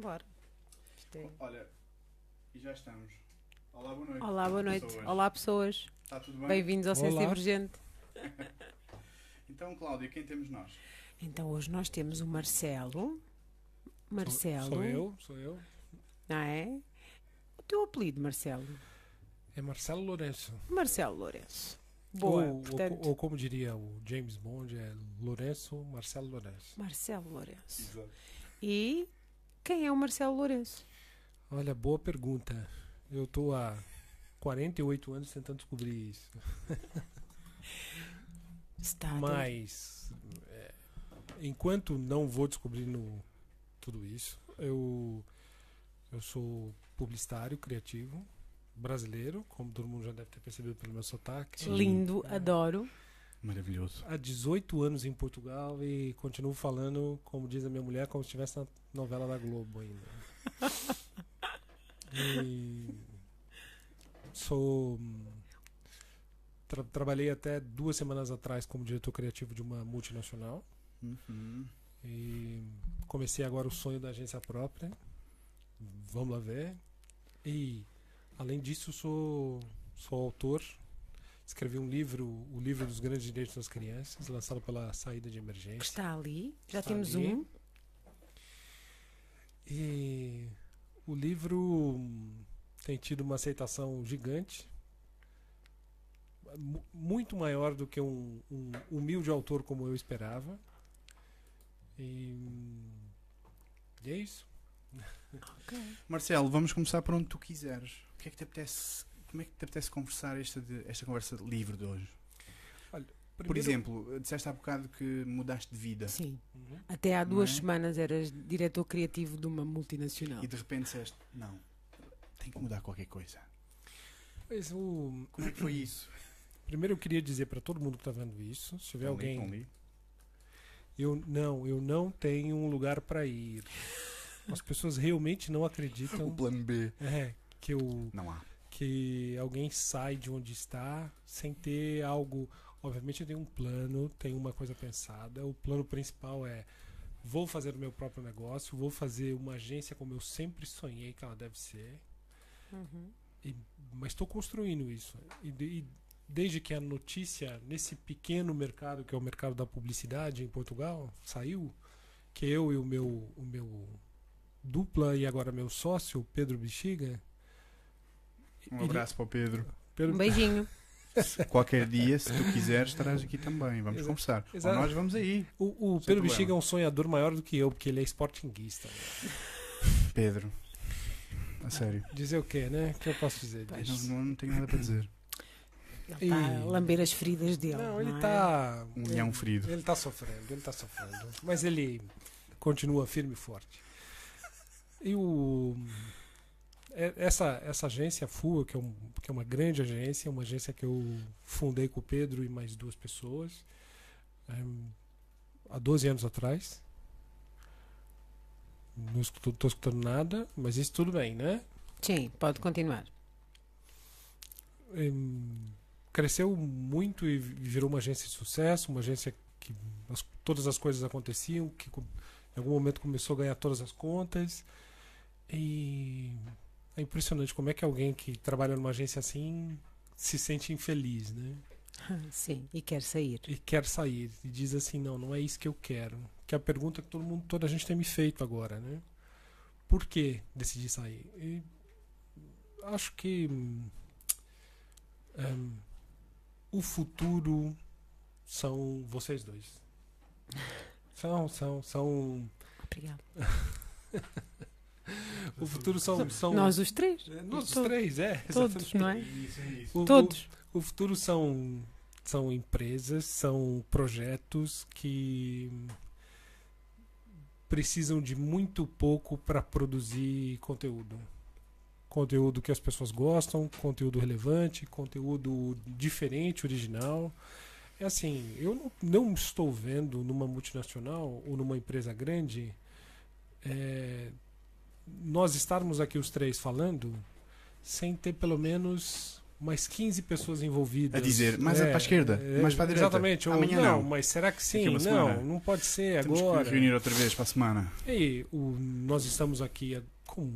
Bora. É- Olha, e já estamos. Olá, boa noite. Olá, boa noite. pessoas. Olá, pessoas. Está tudo bem? Bem-vindos ao. Ciência Divergente. Então, Cláudia, quem temos nós? Então, hoje nós temos o Marcelo. Marcelo. Sou, sou eu, sou eu. Não é? O teu apelido, Marcelo? É Marcelo Lourenço. Marcelo Lourenço. Boa. ou, ou portanto, co- ou como diria o James Bond, é Lourenço, Marcelo Lourenço. Marcelo Lourenço. Exato. E quem é o Marcelo Lourenço? Olha, boa pergunta. Eu estou há 48 anos tentando descobrir isso. Está Mas, é, enquanto não vou descobrindo tudo isso, eu, eu sou publicitário criativo brasileiro, como todo mundo já deve ter percebido pelo meu sotaque. Lindo, É. adoro. Maravilhoso. há 18 anos em Portugal e continuo falando, como diz a minha mulher, como se estivesse na novela da Globo ainda. e sou. tra- trabalhei até duas semanas atrás como diretor criativo de uma multinacional Uhum. e comecei agora o sonho da agência própria. Vamos lá ver. E além disso sou sou autor. Escrevi um livro, o livro dos grandes direitos das crianças, lançado pela Saída de Que Emergência. está ali. Já Está temos ali. um. E o livro tem tido uma aceitação gigante, mu- muito maior do que um, um humilde autor como eu esperava. E, e é isso. Marcelo, vamos começar por onde tu quiseres. O que é que te apetece? Como é que te apetece conversar esta, de- esta conversa livre de hoje? Por Primeiro- exemplo, disseste há bocado que mudaste de vida Sim. Uhum. Até há duas é? semanas eras diretor criativo de uma multinacional. e de repente disseste: Não, tem que mudar qualquer coisa. Pois, o- Como é que foi isso? primeiro eu queria dizer para todo mundo que está vendo isso, se tiver alguém, ali. eu não, eu não tenho um lugar para ir. As pessoas realmente não O acreditam plano B. é, que eu Não há. Que alguém sai de onde está sem ter algo. Obviamente eu tenho um plano, tenho uma coisa pensada. O plano principal é vou fazer o meu próprio negócio, vou fazer uma agência como eu sempre sonhei que ela deve ser. Uhum. E- mas estou construindo isso. E, e desde que a notícia nesse pequeno mercado que é o mercado da publicidade em Portugal saiu, que eu e o meu o meu dupla e agora meu sócio Pedro Bexiga. Um abraço para o Pedro. Pedro, Um beijinho. Qualquer dia, se tu quiseres, estarás aqui também. Vamos Exato. conversar. Ou Exato. nós vamos aí. O, o Pedro. Bexiga é um sonhador maior do que eu, porque ele é sportinguista. né? Pedro. A sério. Dizer o quê, né? O que eu posso dizer Pai, disso? não, não tenho nada para dizer. Ele está a lamber as feridas dele. Não, ele é? tá. Um leão ferido. Ele tá sofrendo, ele tá sofrendo. Mas ele continua firme e forte. E o. é- Essa, essa agência FUA, que é, um, que é uma grande agência, uma agência que eu fundei com o Pedro e mais duas pessoas ehm, há 12 anos atrás. Não estou escutando nada, mas isso tudo bem, né? Sim, pode continuar. Cresceu muito e virou uma agência de sucesso, uma agência que as- todas as coisas aconteciam, que em algum momento começou a ganhar todas as contas. E é impressionante como é que alguém que trabalha numa agência assim se sente infeliz, né? Sim, e quer sair. E quer sair e diz assim, não, não é isso que eu quero. Que é a pergunta que todo mundo, toda a gente tem me feito agora, né? Por que decidi sair? E acho que hum, hum, o futuro são vocês dois. São, são, são. Obrigada. O futuro são. são Nós os três. É, Nós os Todos. três, é. Todos, exatamente. não é? Isso, isso. O- Todos. O futuro são, são empresas, são projetos que precisam de muito pouco para produzir conteúdo. Conteúdo que as pessoas gostam, conteúdo relevante, conteúdo diferente, original. É assim, eu não, não estou vendo numa multinacional ou numa empresa grande é, nós estarmos aqui os três falando sem ter pelo menos mais 15 pessoas envolvidas. A dizer, mais para a esquerda, mais para a direita. Exatamente. Ou, Amanhã não, não. mas será que sim? uma Não, semana. não pode ser Temos agora. que reunir outra vez para a semana. E o, nós estamos aqui com,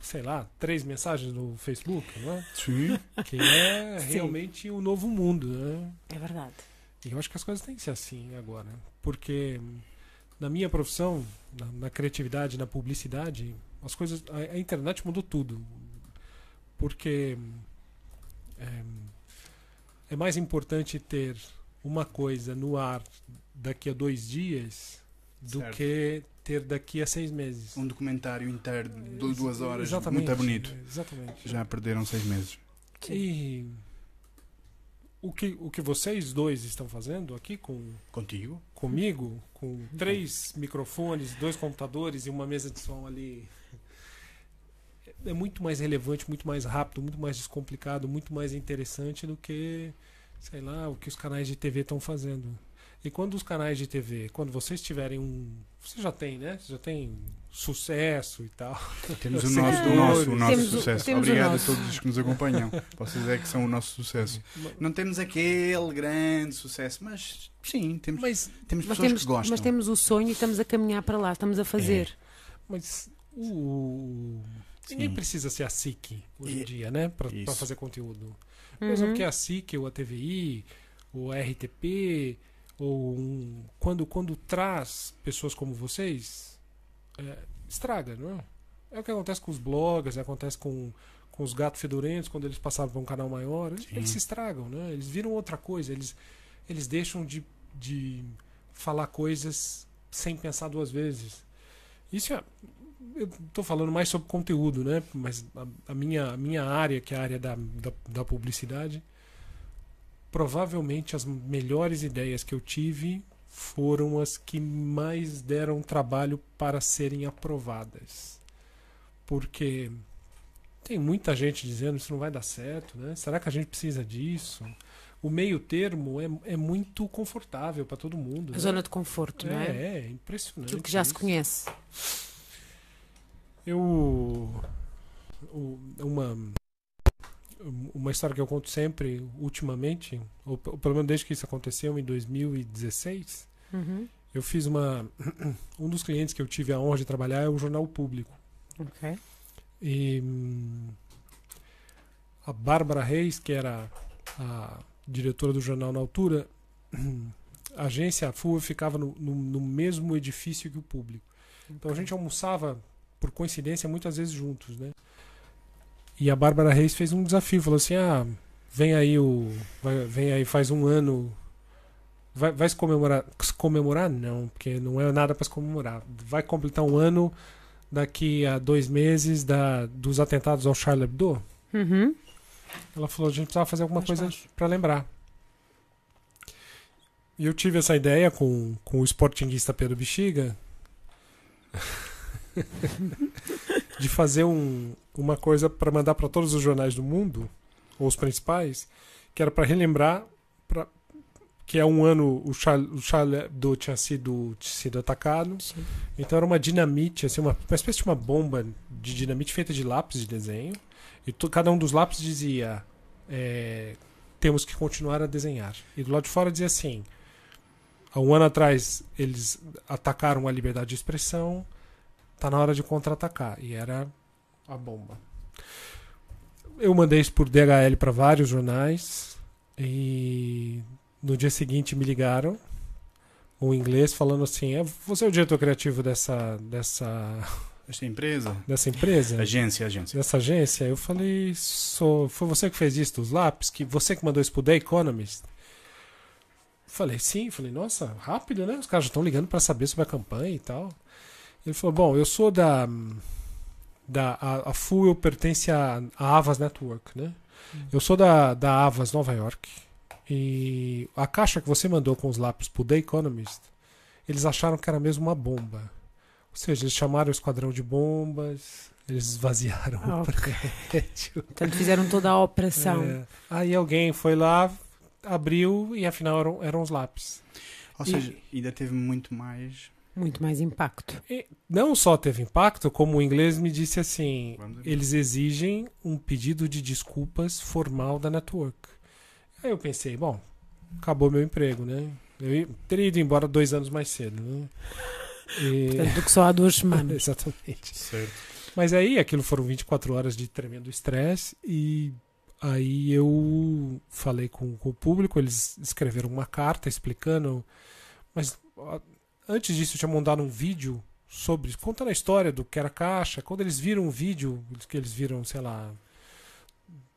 sei lá, três mensagens no Facebook, né? Sim. que é Sim. realmente o novo mundo. Né? É verdade. E eu acho que as coisas têm que ser assim agora. Porque na minha profissão, na, na criatividade, na publicidade, as coisas. A, a internet mudou tudo. Porque é, é mais importante ter uma coisa no ar daqui a dois dias do Certo. que ter daqui a seis meses. Um documentário inteiro de duas horas, Exatamente, muito bonito. Exatamente. Já perderam seis meses. E o que, o que vocês dois estão fazendo aqui com Contigo? comigo, com três microfones, dois computadores e uma mesa de som ali, é muito mais relevante, muito mais rápido, muito mais descomplicado, muito mais interessante do que, sei lá, o que os canais de TV estão fazendo. E quando os canais de TV, quando vocês tiverem um. Você já tem, né? Você já tem sucesso e tal. Temos o nosso, o nosso, o nosso temos sucesso. o Obrigado nosso. a todos os que nos acompanham. Vocês é que são o nosso sucesso. Não temos aquele grande sucesso, mas sim, temos, Mas, temos Mas pessoas temos, que gostam. mas temos o sonho e estamos a caminhar para lá, estamos a fazer. mas o. Ninguém Sim. precisa ser a SIC hoje em dia, né? Pra fazer conteúdo. Uhum. Mesmo que a SIC, ou a TVI, ou a RTP, ou um, quando, quando traz pessoas como vocês, é, estraga, não é? É o que acontece com os que acontece com, com os gatos fedorentos, quando eles passaram para um canal maior, eles, eles se estragam, né? Eles viram outra coisa, eles, eles deixam de, de falar coisas sem pensar duas vezes. Isso é, eu estou falando mais sobre conteúdo, né? Mas a, a minha, a minha área, que é a área da, da, da publicidade, provavelmente as melhores ideias que eu tive foram as que mais deram trabalho para serem aprovadas. Porque tem muita gente dizendo isso não vai dar certo, né? Será que a gente precisa disso? O meio termo é, é muito confortável para todo mundo. A né? zona de conforto, é? é, é impressionante. Aquilo que já se isso. conhece. Eu. Uma. Uma história que eu conto sempre, ultimamente, ou p- pelo menos desde que isso aconteceu em 2016, Uhum. eu fiz uma. Um dos clientes que eu tive a honra de trabalhar é o Jornal Público. Ok. E. A Bárbara Reis, que era a diretora do jornal na altura, a agência, a FUA, ficava no, no, no mesmo edifício que o público. Então a gente almoçava, por coincidência, muitas vezes juntos, né? E a Bárbara Reis fez um desafio, falou assim: ah, vem aí o. vai- vem aí, faz um ano. Vai, vai se comemorar. Se comemorar? Não, porque não é nada para se comemorar. Vai completar um ano daqui a dois meses da, dos atentados ao Charlie Hebdo. Uhum. Ela falou: a gente precisava fazer alguma coisa para lembrar. E eu tive essa ideia com, com o sportinguista Pedro Bexiga de fazer um, uma coisa para mandar para todos os jornais do mundo, ou os principais, que era para relembrar pra, que há um ano o Charlie, o Charlie Hebdo tinha sido, sido atacado. Sim. Então era uma dinamite, assim, uma, uma espécie de uma bomba de dinamite feita de lápis de desenho. E to- cada um dos lápis dizia: é, temos que continuar a desenhar. E do lado de fora dizia assim: há um ano atrás eles atacaram a liberdade de expressão, tá na hora de contra-atacar. E era a bomba. Eu mandei isso por DHL para vários jornais e no dia seguinte me ligaram um inglês falando assim: "É, você é o diretor criativo dessa dessa Esta empresa, dessa empresa?" agência, agência. dessa agência, eu falei, sou, foi você que fez isso dos lápis? Que você que mandou isso pro The Economist? Falei, sim, falei, nossa, rápido, né? Os caras já estão ligando para saber sobre a campanha e tal. Ele falou, bom, eu sou da da a, a Fuel pertence à à Avas Network, né? Eu sou da da Avas Nova York. E a caixa que você mandou com os lápis pro The Economist, eles acharam que era mesmo uma bomba. Ou seja, eles chamaram o esquadrão de bombas, eles esvaziaram Ah, o prédio. Portanto, fizeram toda a operação. É, aí alguém foi lá, abriu e afinal eram, eram os lápis. Ou E- seja, ainda teve muito mais Muito mais impacto. E não só teve impacto, como o inglês me disse assim: eles exigem um pedido de desculpas formal da network. Aí eu pensei, bom, acabou meu emprego, né? Eu ia- teria ido embora dois anos mais cedo, né? E- Portanto, do que só há duas semanas. Exatamente. Certo. Mas aí aquilo foram 24 horas de tremendo estresse e aí eu falei com, com o público, eles escreveram uma carta explicando, mas antes disso tinha mandado um vídeo sobre, contando a história do que era a caixa, quando eles viram o vídeo, que eles viram, sei lá,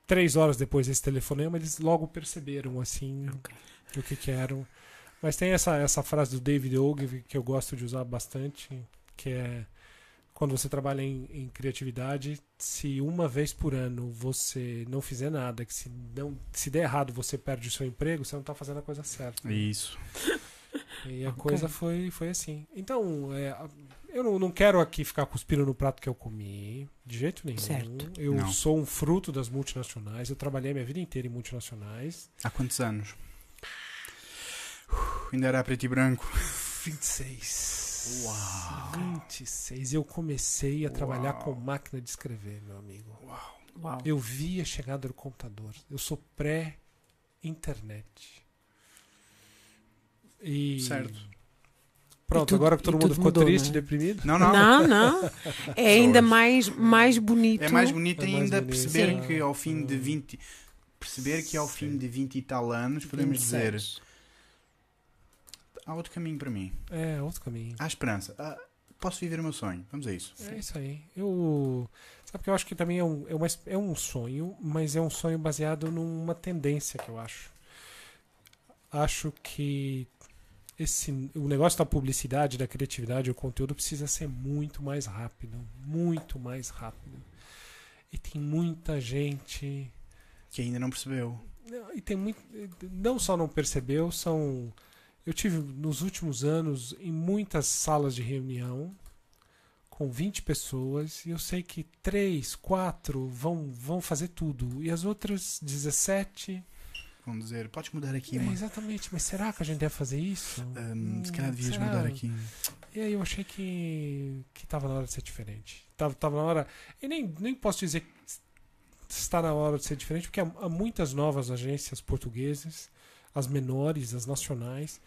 três horas depois desse telefonema, eles logo perceberam assim o que que eram. Mas tem essa, essa frase do David Ogilvy que eu gosto de usar bastante, que é quando você trabalha em, em criatividade, se uma vez por ano você não fizer nada, que se não se der errado você perde o seu emprego, você não está fazendo a coisa certa. Isso. E a coisa foi, foi assim. Então, é, eu não, não quero aqui ficar cuspindo no prato que eu comi, de jeito nenhum. Certo. Eu Não. sou um fruto das multinacionais, eu trabalhei a minha vida inteira em multinacionais. Há quantos anos? Uf, ainda era preto e branco. 26. Uau. 26. Eu comecei a trabalhar Uau. com máquina de escrever, meu amigo. Uau. Eu vi a chegada do computador. Eu sou pré-internet. E. Certo. Pronto, tudo- agora que todo mundo ficou mudou, triste, não é? deprimido. Não, não. Não, não. É ainda mais, mais bonito. É mais bonito É mais ainda bonito. perceber Sim. que ao fim de Hum. 20 perceber que ao fim Sim. de 20 e tal anos podemos dizer 27. há outro caminho para mim. É, outro caminho. Há esperança. Ah, posso viver o meu sonho. Vamos a isso. É isso aí. Eu. Sabe que eu acho que também é um, é, uma, é um sonho, mas é um sonho baseado numa tendência que eu acho. Acho que esse, o negócio da publicidade, da criatividade, o conteúdo precisa ser muito mais rápido. Muito mais rápido. E tem muita gente. Que ainda não percebeu. E tem muito. Não só não percebeu, são. Eu tive nos últimos anos em muitas salas de reunião com 20 pessoas e eu sei que 3, 4 vão, vão fazer tudo e as outras 17. Vão dizer, podes mudar aqui É, exatamente, mas será que a gente deve fazer isso? Ahm, se Hum, calhar devias será? mudar aqui. E aí eu achei que que estava na hora de ser diferente. Tava, tava na hora. E nem, nem posso dizer que está na hora de ser diferente, porque há, há muitas novas agências portuguesas, as menores, as nacionais,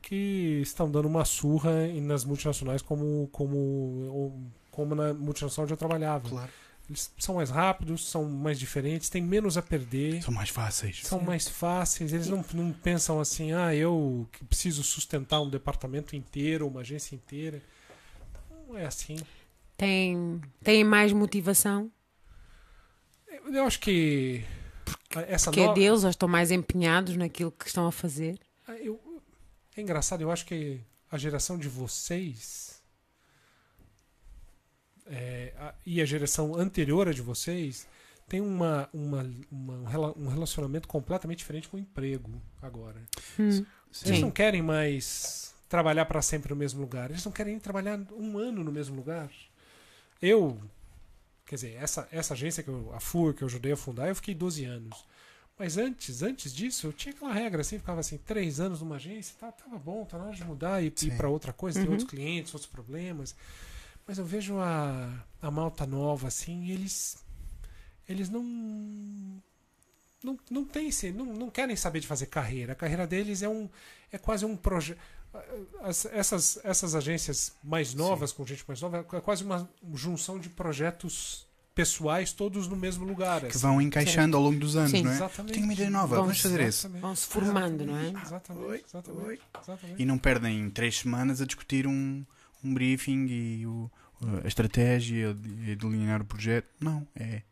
que estão dando uma surra nas multinacionais como, como, como na multinacional onde eu trabalhava. Claro. Eles são mais rápidos, são mais diferentes, têm menos a perder. São mais fáceis. São mais fáceis, eles não, não pensam assim, ah, eu que preciso sustentar um departamento inteiro, uma agência inteira. Não é assim. Tem, tem mais motivação? Eu, eu acho que essa Que é no- deles, ou estão mais empenhados naquilo que estão a fazer? Ah, eu- é engraçado, eu acho que a geração de vocês é, a- e a geração anterior a de vocês tem uma, uma, uma- um rela- um relacionamento completamente diferente com o emprego agora. Hum. Eles Sim. não querem mais trabalhar para sempre no mesmo lugar. Eles não querem trabalhar um ano no mesmo lugar. Eu, quer dizer, essa, essa agência, que eu, a FUR, que eu ajudei a fundar, eu fiquei 12 anos. Mas antes, antes disso, eu tinha aquela regra, assim, ficava assim, três anos numa agência, tá, tava bom, tá na hora de mudar e ir para outra coisa, Uhum. outros clientes, outros problemas. Mas eu vejo a, a malta nova, assim, e eles, eles não, não, não tem esse, não, não querem saber de fazer carreira. A carreira deles é um, é quase um projeto. Essas, essas agências mais novas, com gente mais nova, é quase uma junção de projetos pessoais, todos no mesmo lugar. Que assim. vão encaixando ao longo dos anos, Sim. não é? Exatamente. Tenho uma ideia nova, Vão- vamos fazer. Exatamente. Vão se formando, não é? Exatamente. Oi, exatamente, oi. exatamente. E não perdem três semanas a discutir um, um briefing e o, a estratégia e delinear o projeto. Não, é.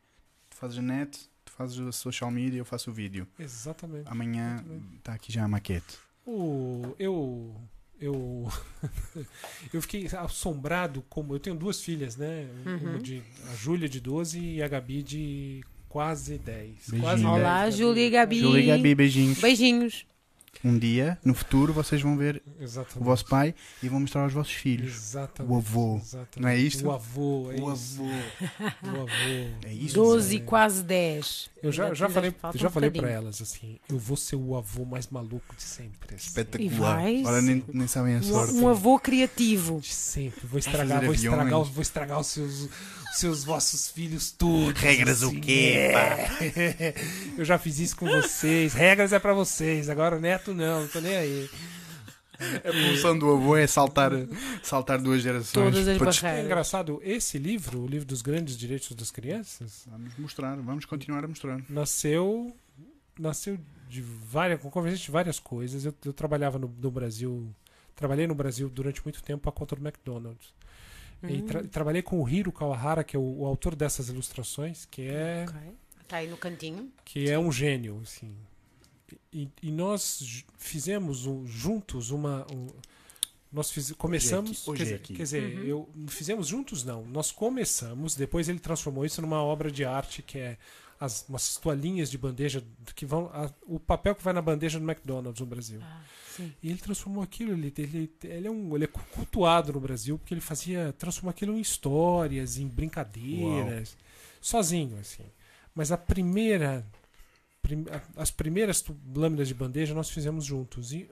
Tu fazes a net, tu fazes a social media, eu faço o vídeo. Exatamente. Amanhã está aqui já a maquete. O, eu eu eu fiquei assombrado como eu tenho duas filhas, né? Uhum. Uma de a Júlia de 12 e a Gabi de quase 10. Beijinho. Quase 10, Olá, Júlia e Gabi. Júlia e Gabi, beijinhos. Beijinhos. Um dia, no futuro, vocês vão ver Exatamente. o vosso pai e vão mostrar aos vossos filhos. Exatamente. O avô. Exatamente. Não é isto? O avô, é o isso. avô. O avô. É isso. 12 e é. quase 10. Eu já, já falei, já um falei pra bocadinho. elas assim, eu vou ser o avô mais maluco de sempre. assim. Espetacular. E Ora, nem, nem sabem a sorte. Um, um avô criativo. De sempre. Vou estragar, vou estragar, vou estragar os seus, seus vossos filhos todos. Regras o assim, quê, é. Eu já fiz isso com vocês. Regras é pra vocês. Agora o neto não, não tô nem aí. A evolução do avô é saltar, saltar duas gerações. Todas as Para des- É barreiras. engraçado, esse livro, o livro dos grandes direitos das crianças, Vamos mostrar, vamos continuar a mostrar. nasceu nasceu de várias com convergência de várias coisas. Eu, eu trabalhava no, no Brasil, trabalhei no Brasil durante muito tempo a conta do McDonald's. E Hum, tra- trabalhei com o Hiro Kawahara, que é o, o autor dessas ilustrações, que é ok. Tá aí no cantinho. que é um gênio, assim. E, e nós fizemos um- juntos uma um- nós fiz, começamos hoje quer, é dizer- aqui. quer dizer, Uhum. eu fizemos juntos não, nós começamos, depois ele transformou isso numa obra de arte que é as umas toalhinhas de bandeja que vão a- o papel que vai na bandeja do McDonald's no Brasil. Ah. E ele transformou aquilo, ele, ele, ele, é um, ele é cultuado no Brasil porque ele fazia, transformou aquilo em histórias, em brincadeiras, sozinho, assim. Mas a primeira, prim- a- as primeiras lâminas de bandeja nós fizemos juntos. E,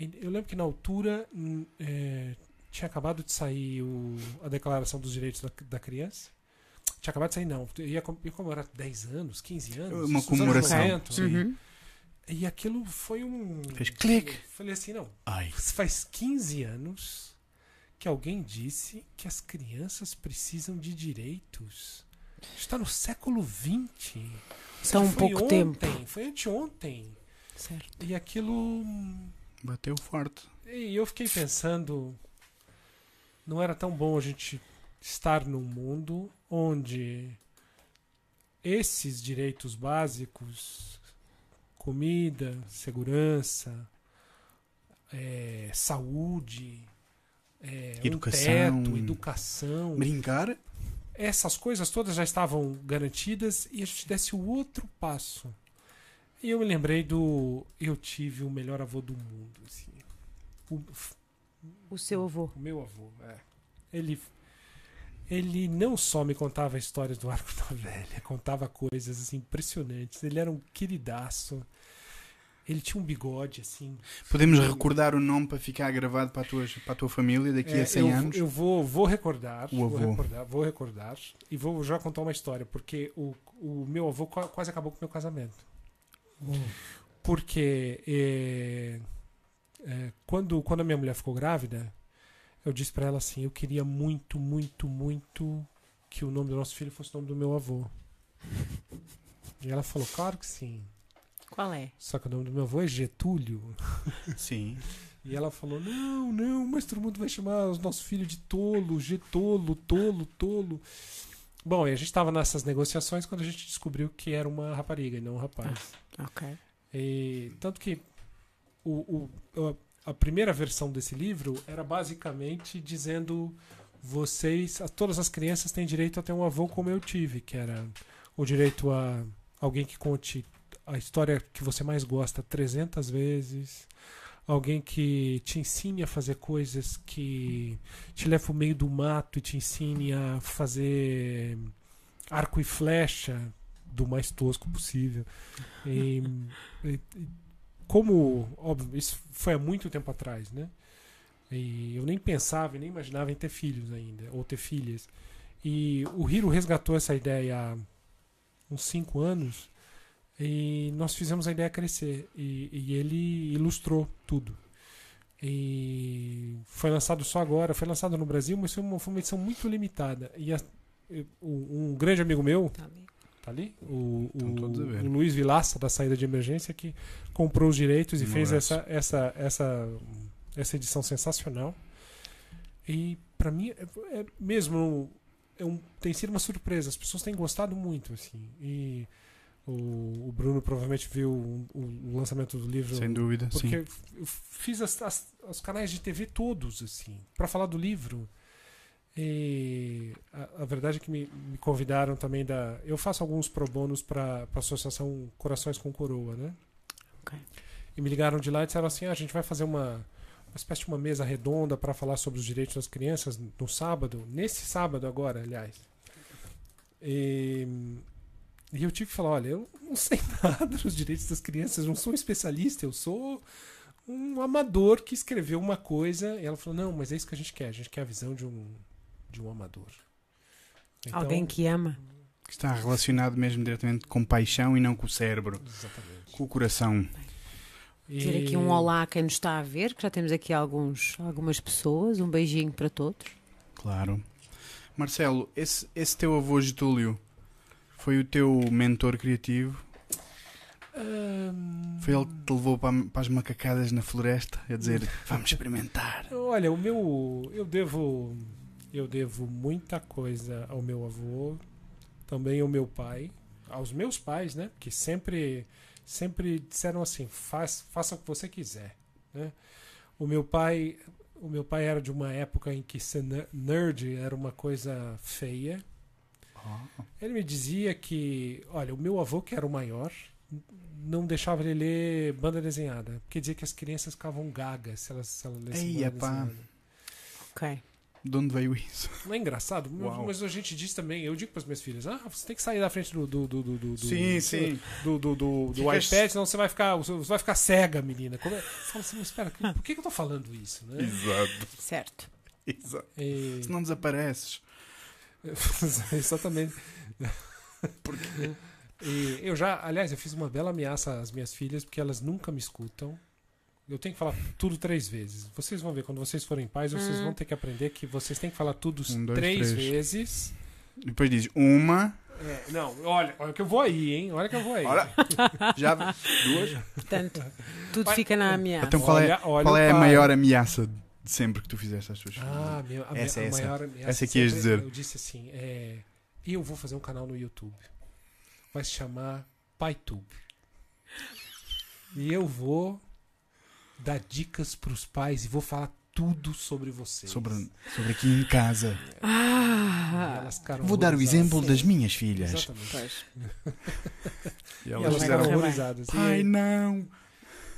e eu lembro que na altura é, tinha acabado de sair o- a Declaração dos Direitos da, da Criança. Tinha acabado de sair, não. Ia, ia comemorar 10 anos, 15 anos. Uma anos comemoração, 90. sim. Uhum. E aquilo foi um. Fez clique. Falei assim, não. Ai. Faz 15 anos que alguém disse que as crianças precisam de direitos. Está no século XX. Tão Foi pouco ontem, tempo. Foi anteontem. Certo. E aquilo. Bateu forte. E eu fiquei pensando. Não era tão bom a gente estar num mundo onde esses direitos básicos comida, segurança, eh, saúde, um Educação. teto, educação, Brincar? essas coisas todas já estavam garantidas e a gente desse o outro passo. E eu me lembrei do. Eu tive o melhor avô do mundo. Assim. O, O seu avô. o meu avô, é. Ele, ele não só me contava histórias do Arco da Velha, contava coisas assim, impressionantes. Ele era um queridaço. Ele tinha um bigode, assim. Podemos recordar o nome para ficar gravado para a tua, para a tua família daqui É, a 100 eu, anos? Eu vou, vou recordar. O vou avô. recordar. Vou recordar. E vou já contar uma história, porque o, o meu avô qua- quase acabou com o meu casamento. Porque é, é, quando, quando a minha mulher ficou grávida, eu disse pra ela assim: eu queria muito, muito, muito que o nome do nosso filho fosse o nome do meu avô. E ela falou: claro que sim. Qual é? Só que o nome do meu avô é Getúlio. Sim. E ela falou: Não, não, mas todo mundo vai chamar os nossos filhos de tolo, getolo, tolo, tolo. Bom, e a gente estava nessas negociações quando a gente descobriu que era uma rapariga e não um rapaz. Ok. E, tanto que o, o- a primeira versão desse livro era basicamente dizendo: vocês, todas as crianças têm direito a ter um avô como eu tive, que era o direito a alguém que conte a história que você mais gosta 300 vezes. Alguém que te ensine a fazer coisas que te leva pro meio do mato e te ensine a fazer arco e flecha do mais tosco possível. E- e como, óbvio, isso foi há muito tempo atrás, né? E eu nem pensava e nem imaginava em ter filhos ainda, ou ter filhas. E o Hiro resgatou essa ideia há uns cinco anos e nós fizemos a ideia crescer. E, e ele ilustrou tudo. E foi lançado só agora, foi lançado no Brasil, mas foi uma, foi uma edição muito limitada. E a- um um grande amigo meu, Tá. Tá ali? O, a o, o Luiz Vilaça, da saída de emergência, que comprou os direitos e fez essa, essa, essa, essa edição sensacional. E para mim, é, é mesmo. É um, tem sido uma surpresa. As pessoas têm gostado muito. assim E o, o Bruno provavelmente viu o, o lançamento do livro. Sem dúvida, Porque sim. eu fiz as- as- os canais de TV todos, assim, para falar do livro. E a, a verdade é que me, me convidaram também da. Eu faço alguns pro bônus para a Associação Corações com Coroa, né? Ok. E me ligaram de lá e disseram assim: ah, a gente vai fazer uma, uma espécie de uma mesa redonda para falar sobre os direitos das crianças no sábado, nesse sábado agora, aliás. E, e eu tive que falar: olha, eu não sei nada dos direitos das crianças, não sou um especialista, eu sou um amador que escreveu uma coisa. E ela falou: não, mas é isso que a gente quer, a gente quer a visão de um, de um amador. Então, Alguém que ama. Que está relacionado mesmo diretamente com paixão e não com o cérebro, Exatamente. com o coração. Dizer aqui um olá a quem nos está a ver, que já temos aqui alguns, algumas pessoas. Um beijinho para todos. Claro. Marcelo, esse, esse teu avô Getúlio foi o teu mentor criativo? Foi ele que te levou para, para as macacadas na floresta a dizer vamos experimentar? Olha, o meu. Eu devo. Eu devo muita coisa ao meu avô, também ao meu pai, aos meus pais, né? Que sempre, sempre disseram assim: Faz, faça o que você quiser. Né? O meu pai. O meu pai era de uma época em que ser ner- nerd era uma coisa feia. Ele me dizia que, olha, o meu avô, que era o maior, não deixava ele ler banda desenhada. Porque dizia que as crianças ficavam gagas se elas, se elas lessem Ei, banda desenhada. Ok. De onde veio isso? Não é engraçado? Uau. Mas a gente diz também, eu digo para as minhas filhas, ah, você tem que sair da frente do do do do do, do- Sim, do- sim. do, do, do, do iPad, senão você vai ficar você vai ficar cega, menina. Como é? Fala assim, mas espera, por que que eu tô falando isso, né? Exato. Certo. Exato. E- Se não desapareces. Exatamente. E eu já, aliás, eu fiz uma bela ameaça às minhas filhas porque elas nunca me escutam. Eu tenho que falar tudo três vezes. Vocês vão ver, quando vocês forem pais, vocês Hum. vão ter que aprender que vocês têm que falar tudo Um, dois, três três. vezes. Depois dizes uma, É, não, olha, olha que eu vou aí, hein? Olha que eu vou aí. Olha. já duas. Portanto, tudo fica na ameaça. Então qual é, Olha- olha qual é a pai. maior ameaça de sempre que tu fizeste às tuas filhas? Ah, meu, a, Essa, a essa. maior ameaça Essa que ias sempre- dizer. Eu disse assim: é, eu vou fazer um canal no YouTube. Vai se chamar PaiTube. E eu vou dar dicas pros pais e vou falar tudo sobre vocês. Sobre, sobre aqui em casa. E Ah, elas ficaram Vou dar o exemplo sim. das minhas filhas. Exatamente. E E elas elas vai ficaram horrorizadas. Pai, E, não.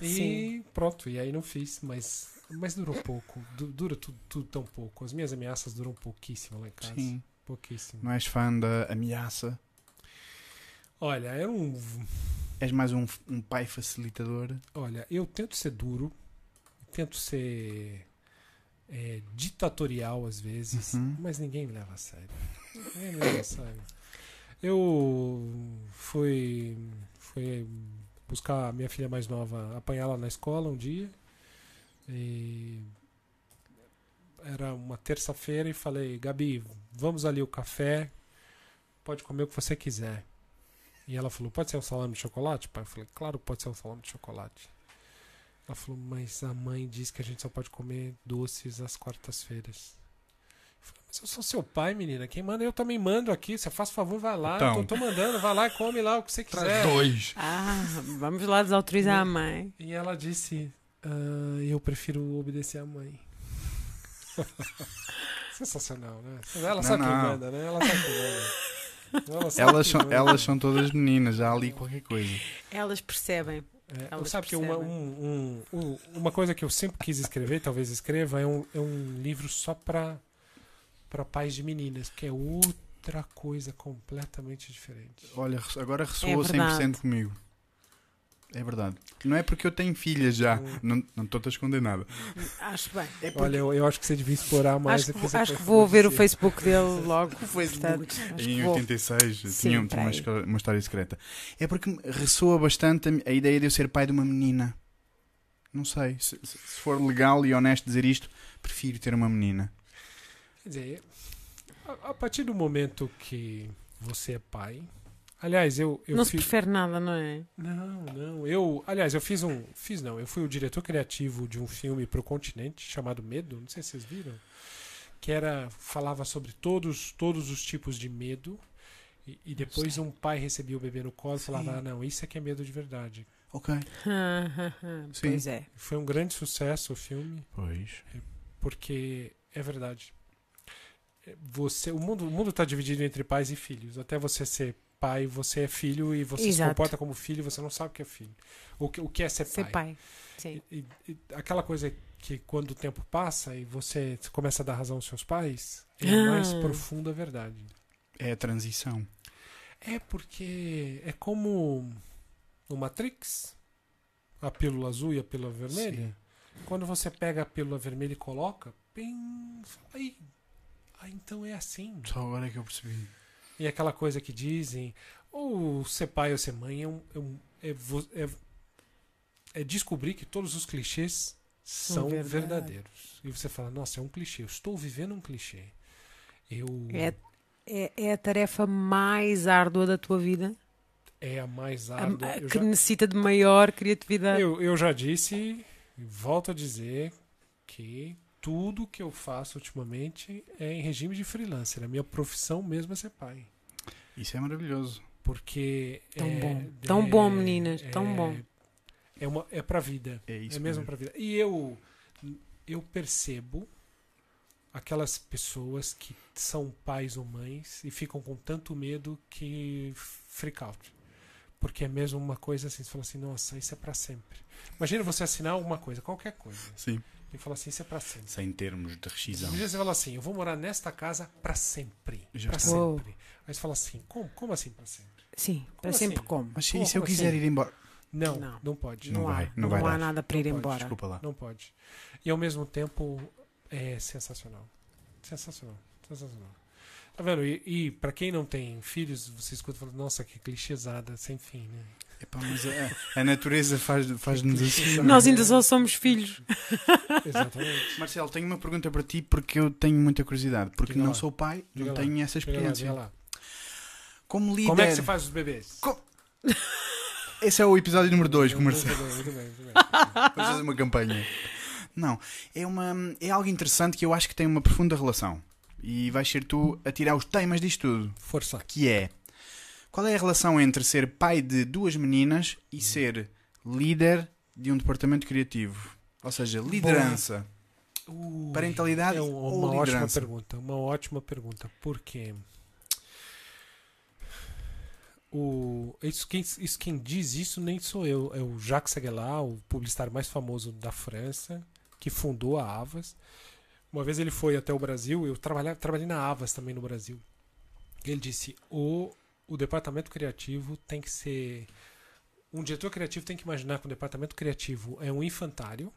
e Sim. pronto, e aí não fiz, mas, mas durou pouco. Du- Dura tudo, tudo tão pouco. As minhas ameaças duram pouquíssimo lá em casa. Sim. Pouquíssimo. Não és fã da ameaça? Olha, eu não. És mais um, um pai facilitador? Olha, eu tento ser duro, tento ser é, ditatorial às vezes, Uhum. mas ninguém me leva a sério. Ninguém me leva a sério. Eu fui, fui buscar a minha filha mais nova, apanhá-la na escola um dia. E era uma terça-feira e falei, Gabi, vamos ali o café, pode comer o que você quiser. E ela falou, pode ser um salame de chocolate? Pai, eu falei, claro, pode ser um salame de chocolate. Ela falou, mas a mãe diz que a gente só pode comer doces às quartas-feiras. Eu falei, mas eu sou seu pai, menina. Quem manda, eu também mando aqui. Você faz favor, vai lá. Então. Tô, tô mandando, vai lá e come lá o que você quiser. dois. Ah, vamos lá desautorizar a mãe. E ela disse, "Ah, eu prefiro obedecer a mãe. Sensacional, né? Ela Não, sabe quem não. manda, né? Ela sabe quem manda. Elas quem são, elas são todas meninas, já há ali qualquer coisa. Elas percebem. É, Elas sabe que uma, percebem. um- um- um- uma coisa que eu sempre quis escrever, talvez escreva, é um, é um livro só para para pais de meninas, que é outra coisa completamente diferente. Olha, agora ressoa É verdade. 100% comigo. É verdade. Não é porque eu tenho filhas já. Hum. Não não estou a esconder nada. Acho bem. É porque Olha, eu, eu acho que você devia explorar mais Acho, que, acho que vou ver o Facebook dele logo. o Facebook Portanto, em que vou. 86 Sim, tinha, tinha uma, esco- uma história secreta. É porque ressoa bastante a, a ideia de eu ser pai de uma menina. Não sei. Se, se- se for legal e honesto dizer isto, prefiro ter uma menina. Quer dizer, a, a partir do momento que você é pai. Aliás, eu, eu não se fiz. prefere nada, não é? Não, não. Eu, aliás, eu fiz um, fiz não. Eu fui o diretor criativo de um filme para o continente chamado Medo. Não sei se vocês viram. Que era falava sobre todos, todos os tipos de medo. E, e depois um pai recebia o bebê no colo e falava: ah, não, isso é que é medo de verdade. Ok. Sim. pois é. Foi um grande sucesso o filme Pois. porque é verdade. você, o mundo, o mundo está dividido entre pais e filhos. Até você ser pai, você é filho e você Exato. se comporta como filho, você não sabe o que é filho. O que, o que é ser, Ser pai. pai. Sim. E- e- e aquela coisa que quando o tempo passa e você começa a dar razão aos seus pais, é a mais Ah. profunda verdade. É a transição. É porque é como no Matrix, a pílula azul e a pílula vermelha. Quando você pega a pílula vermelha e coloca, pim, aí, aí então é assim. Só agora é que eu percebi. E aquela coisa que dizem, ou ser pai ou ser mãe é, um- é um- é é- é descobrir que todos os clichês são verdade. verdadeiros. E você fala, nossa, é um clichê, eu estou vivendo um clichê. Eu É, é, é a tarefa mais árdua da tua vida, é a mais árdua. a- que já- necessita de maior criatividade. Eu, eu já disse volto a dizer que tudo que eu faço ultimamente é em regime de freelancer. A minha profissão mesmo é ser pai. Isso é maravilhoso. Porque. Tão é, bom. Tão bom, meninas, tão é- bom. É, uma, é pra vida. É isso é mesmo pra vida. E eu, eu percebo aquelas pessoas que são pais ou mães e ficam com tanto medo que freak out. Porque é mesmo uma coisa assim, você fala assim, nossa, isso é pra sempre. Imagina você assinar alguma coisa, qualquer coisa, Sim. E falar assim, isso é pra sempre. Sem termos de rescisão. Um dia você fala assim, eu vou morar nesta casa pra sempre. Pra está. Uou. sempre. Aí você fala assim, como, como assim pra sempre? Sim, para Como sempre assim? como. Mas Como- e se eu como quiser assim? ir embora? Não, Não. não, pode. Não há, vai, não não vai há dar. nada para ir Não pode, embora. Desculpa lá. Não pode. E ao mesmo tempo é sensacional. Sensacional. Sensacional. Tá vendo? E, e para quem não tem filhos, você escuta falando, nossa, que clichêsada, sem fim, né? Epá, mas a, a natureza faz- faz-nos assim. Nós ainda só somos filhos. Exatamente. Marcelo, tenho uma pergunta para ti porque eu tenho muita curiosidade. Porque Diga não lá. sou pai, Diga não lá. tenho essa Diga lá, experiência. diga lá. Como líder. Como é que você faz os bebês? Esse é o episódio número 2 com o Muito Marcelo. bem, muito bem, muito bem. Vamos fazer uma campanha. Não, é, uma, é algo interessante que eu acho que tem uma profunda relação. E vais ser tu a tirar os temas disto tudo. Força. Que é, qual é a relação entre ser pai de duas meninas e ser líder de um departamento criativo? Ou seja, liderança. Ui, Parentalidade é um- ou uma ótima liderança? pergunta. Uma ótima pergunta. Por quê? O, isso, quem, isso, quem diz isso nem sou eu. É o Jacques Seguelat, o publicitário mais famoso da França, que fundou a Avas. Uma vez ele foi até o Brasil, eu trabalhei, trabalhei na Avas também no Brasil. Ele disse: o, o departamento criativo tem que ser. Um diretor criativo tem que imaginar que o departamento criativo é um infantário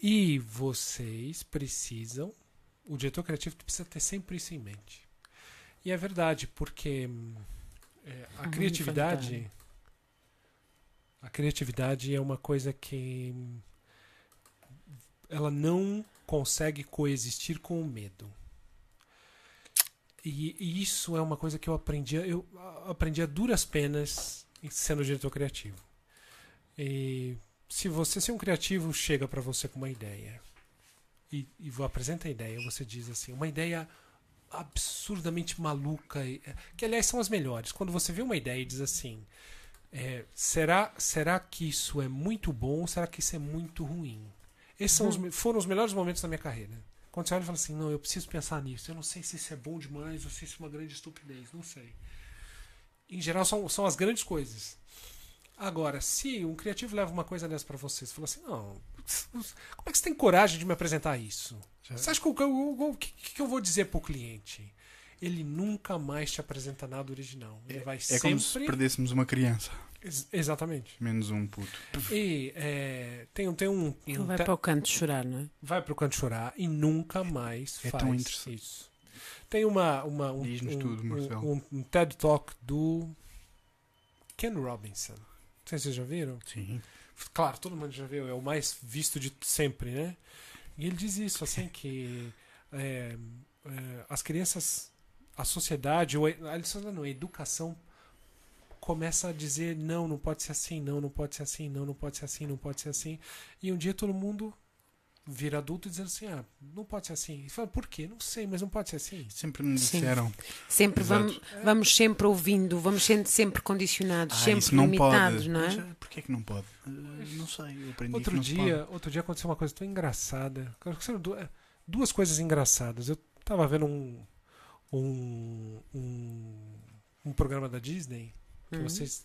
e vocês precisam. O diretor criativo precisa ter sempre isso em mente. E é verdade, porque hum, é, a criatividade. infantário. A criatividade é uma coisa que. Ela não consegue coexistir com o medo. E, e isso é uma coisa que eu aprendi. Eu aprendi a duras penas sendo diretor criativo. E se você, se um criativo chega para você com uma ideia e, e apresenta a ideia, você diz assim, uma ideia absurdamente maluca, e- que aliás são as melhores. Quando você vê uma ideia e diz assim, é, será, será que isso é muito bom ou será que isso é muito ruim? Esses são os me- foram os melhores momentos da minha carreira. Quando você olha e fala assim, não, eu preciso pensar nisso. Eu não sei se isso é bom demais ou se isso é uma grande estupidez. Não sei. Em geral, são, são as grandes coisas. Agora, se um criativo leva uma coisa dessa pra você, você fala assim, não, como é que você tem coragem de me apresentar isso? Já- Você acha que o que, que eu vou dizer pro cliente? Ele nunca mais te apresenta nada original. Ele vai É como se perdêssemos uma criança. Ex- Exatamente. Menos um puto. E é, tem, um- tem um. Ele um vai para o canto chorar, não é? vai pro canto chorar e nunca mais É faz tão interessante. isso. Tem uma, uma um, Diz-nos um, tudo, um- Marcelo. um- um TED Talk do Ken Robinson. Não sei se vocês já viram. Sim. Claro, todo mundo já viu, é o mais visto de sempre, né? E ele diz isso, assim, que é, é, as crianças, a sociedade, ou a, a sociedade não, a educação começa a dizer não, não pode ser assim, não, não pode ser assim, não, não pode ser assim, não pode ser assim. E um dia todo mundo vira adulto dizendo assim, ah, não pode ser assim. E fala, por quê? Não sei, mas não pode ser assim. Sempre me Sim. disseram. Sempre Exato. vamos, vamos sempre ouvindo, vamos sendo sempre condicionados, Ah, sempre não limitados, pode. não é? Ah, porquê que não pode? Ah, não sei, eu aprendi Outro que não se dia, outro dia aconteceu uma coisa tão engraçada. É, duas coisas engraçadas. Eu, tava vendo um, um, um, um programa da Disney Uhum. vocês.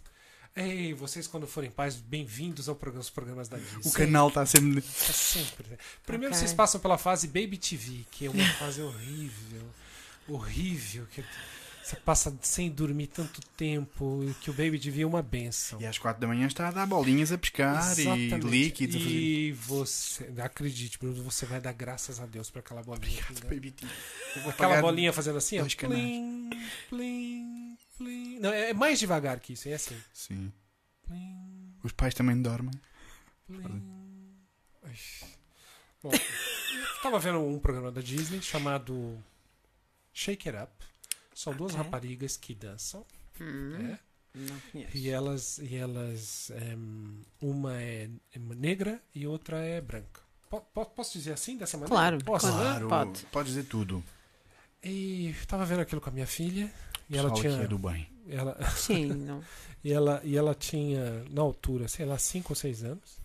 Ei, vocês quando forem pais, bem-vindos ao programa, aos programas da Disney. O canal está sempre. Tá sempre. Primeiro Ok. vocês passam pela fase Baby TV, que é uma fase horrível. Horrível. Que você passa sem dormir tanto tempo, e que o Baby TV é uma benção. E às 4 da manhã está a dar bolinhas a pescar e Exatamente. líquidos a fazer. E você, acredite, Bruno, você vai dar graças a Deus para aquela bolinha. Obrigado, Baby. Eu vou Aquela bolinha fazendo assim, ó. Plim, plim, plim. Não, é mais devagar que isso, é assim. Sim. Plim, Os pais também dormem. plim. Bom, eu tava vendo um programa da Disney chamado Shake It Up. São duas Ok. raparigas que dançam. Hum? Não conheço. E elas, e elas em, uma é é negra e outra é branca. Po- Posso dizer assim, dessa maneira? Claro, Posso, né? claro. pode. Pode dizer tudo. E tava vendo aquilo com a minha filha. E ela Pessoal tinha. aqui é do bem. Ela, Sim, não. e, ela, e ela tinha, na altura, sei lá, 5 ou 6 anos.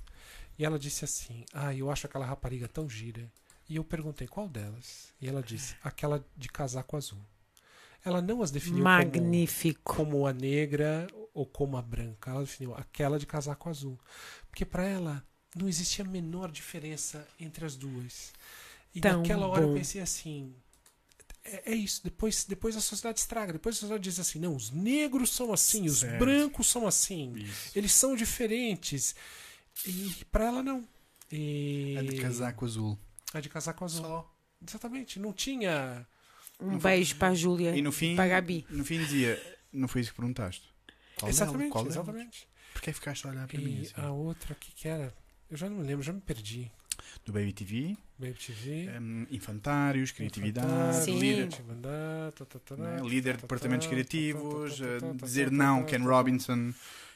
E ela disse assim: Ah, eu acho aquela rapariga tão gira. E eu perguntei qual delas. E ela disse: Aquela de casaco azul. Ela não as definiu como, Magnífico. como a negra ou como a branca. Ela definiu aquela de casaco azul. Porque para ela não existia a menor diferença entre as duas. E Tão naquela hora eu bom. pensei assim. É, é isso, depois, depois a sociedade estraga. Depois a sociedade diz assim: não, os negros são assim, os Certo. brancos são assim, Isso. eles são diferentes. E para ela não. E... É de casaco azul. A de casaco azul. Só. Exatamente, não tinha. Um beijo para a Júlia E no fim, para a Gabi. no fim dizia, não foi isso que perguntaste. Qual exatamente? Qual exatamente. Porquê ficaste a olhar para mim E assim? a outra, o que, que era? Eu já não me lembro, já me perdi. Do Baby TV, Baby TV. um, infantários, criatividade, líder, líder de departamentos criativos, dizer não, Ken Robinson.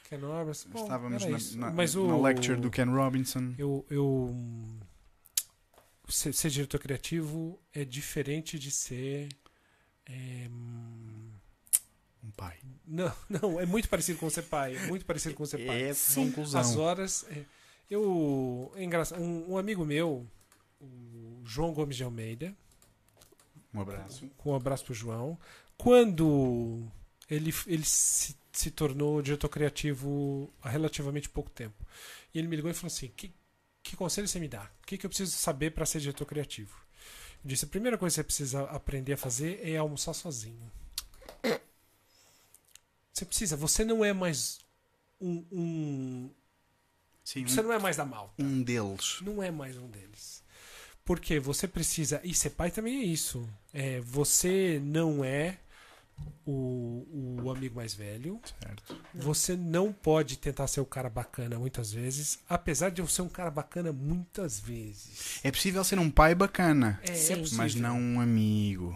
Ken Robinson. Bom, Estávamos na, na- Mas na o, lecture do Ken Robinson. Eu, eu hum, ser, ser diretor criativo é diferente de ser é, Um pai. não, não, é muito parecido com ser pai, é muito parecido com ser pai. Essa conclusão. As horas. é, eu. É engraçado. Um, um amigo meu, o João Gomes de Almeida, Um abraço. com um abraço pro João, quando ele, ele se, se tornou diretor criativo há relativamente pouco tempo. E ele me ligou e falou assim: que, que conselho você me dá? O que, que eu preciso saber para ser diretor criativo? Eu disse: a primeira coisa que você precisa aprender a fazer é almoçar sozinho. Você precisa, você não é mais um, um Sim, você não é mais da malta. um deles. Não é mais um deles. Porque você precisa. E ser pai também é isso. É, você não é o, o amigo mais velho. Certo. Você não pode tentar ser o cara bacana muitas vezes. Apesar de eu ser um cara bacana muitas vezes. É possível ser um pai bacana, É, é mas não um amigo.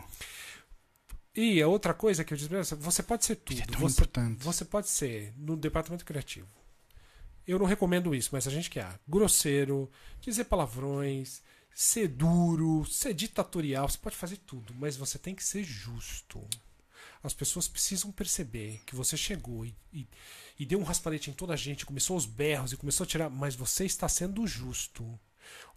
E a outra coisa que eu disse pra você, você pode ser tudo. Isso é tão você, importante. você pode ser no departamento criativo. Eu não recomendo isso, mas a gente quer grosseiro, dizer palavrões, ser duro, ser ditatorial, você pode fazer tudo, mas você tem que ser justo. As pessoas precisam perceber que você chegou e, e, e deu um raspanete em toda a gente, começou os berros e começou a tirar, mas você está sendo justo.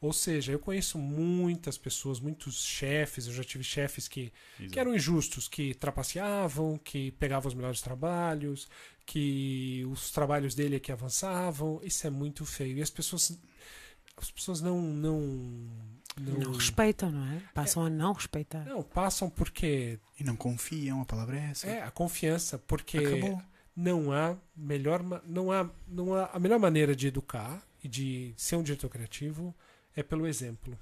Ou seja, eu conheço muitas pessoas, muitos chefes, eu já tive chefes que que eram injustos, que trapaceavam, que pegavam os melhores trabalhos, que os trabalhos dele é que avançavam. Isso é muito feio. E as pessoas as pessoas não não não, Não respeitam, não é? Passam a não respeitar. não, passam porque E não confiam, a palavra é essa. é a confiança, porque Acabou. não há melhor não há não há a melhor maneira de educar e de ser um diretor criativo é pelo exemplo.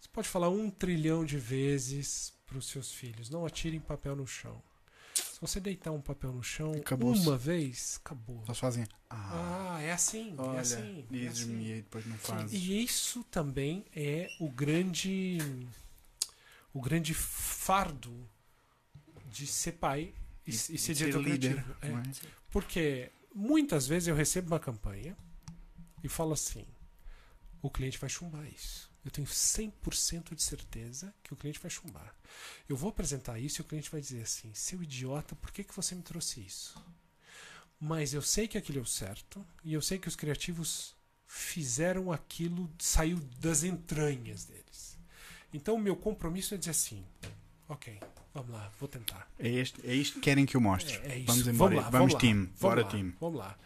Você pode falar um trilhão de vezes para os seus filhos: não atirem papel no chão. Se você deitar um papel no chão Acabou-se. uma vez, acabou. Eles fazem. Ah, Ah, é assim, é olha, assim. é assim. e depois não fazes. E isso também é o grande o grande fardo de ser pai e, e ser ser diretor líder. criativo. É. é? Porque muitas vezes eu recebo uma campanha e falo assim: o cliente vai chumbar isso. Eu tenho 100% de certeza que o cliente vai chumbar. Eu vou apresentar isso e o cliente vai dizer assim: seu idiota, por que, que você me trouxe isso? Mas eu sei que aquilo é o certo e eu sei que os criativos fizeram aquilo, saiu das entranhas deles. Então o meu compromisso é dizer assim: ok, vamos lá, vou tentar. É, este, é isto que querem que eu mostre. É, é. Vamos embora. Vamos lá, vamos, vamos lá, time. Vamos Bora lá, time. Vamos lá.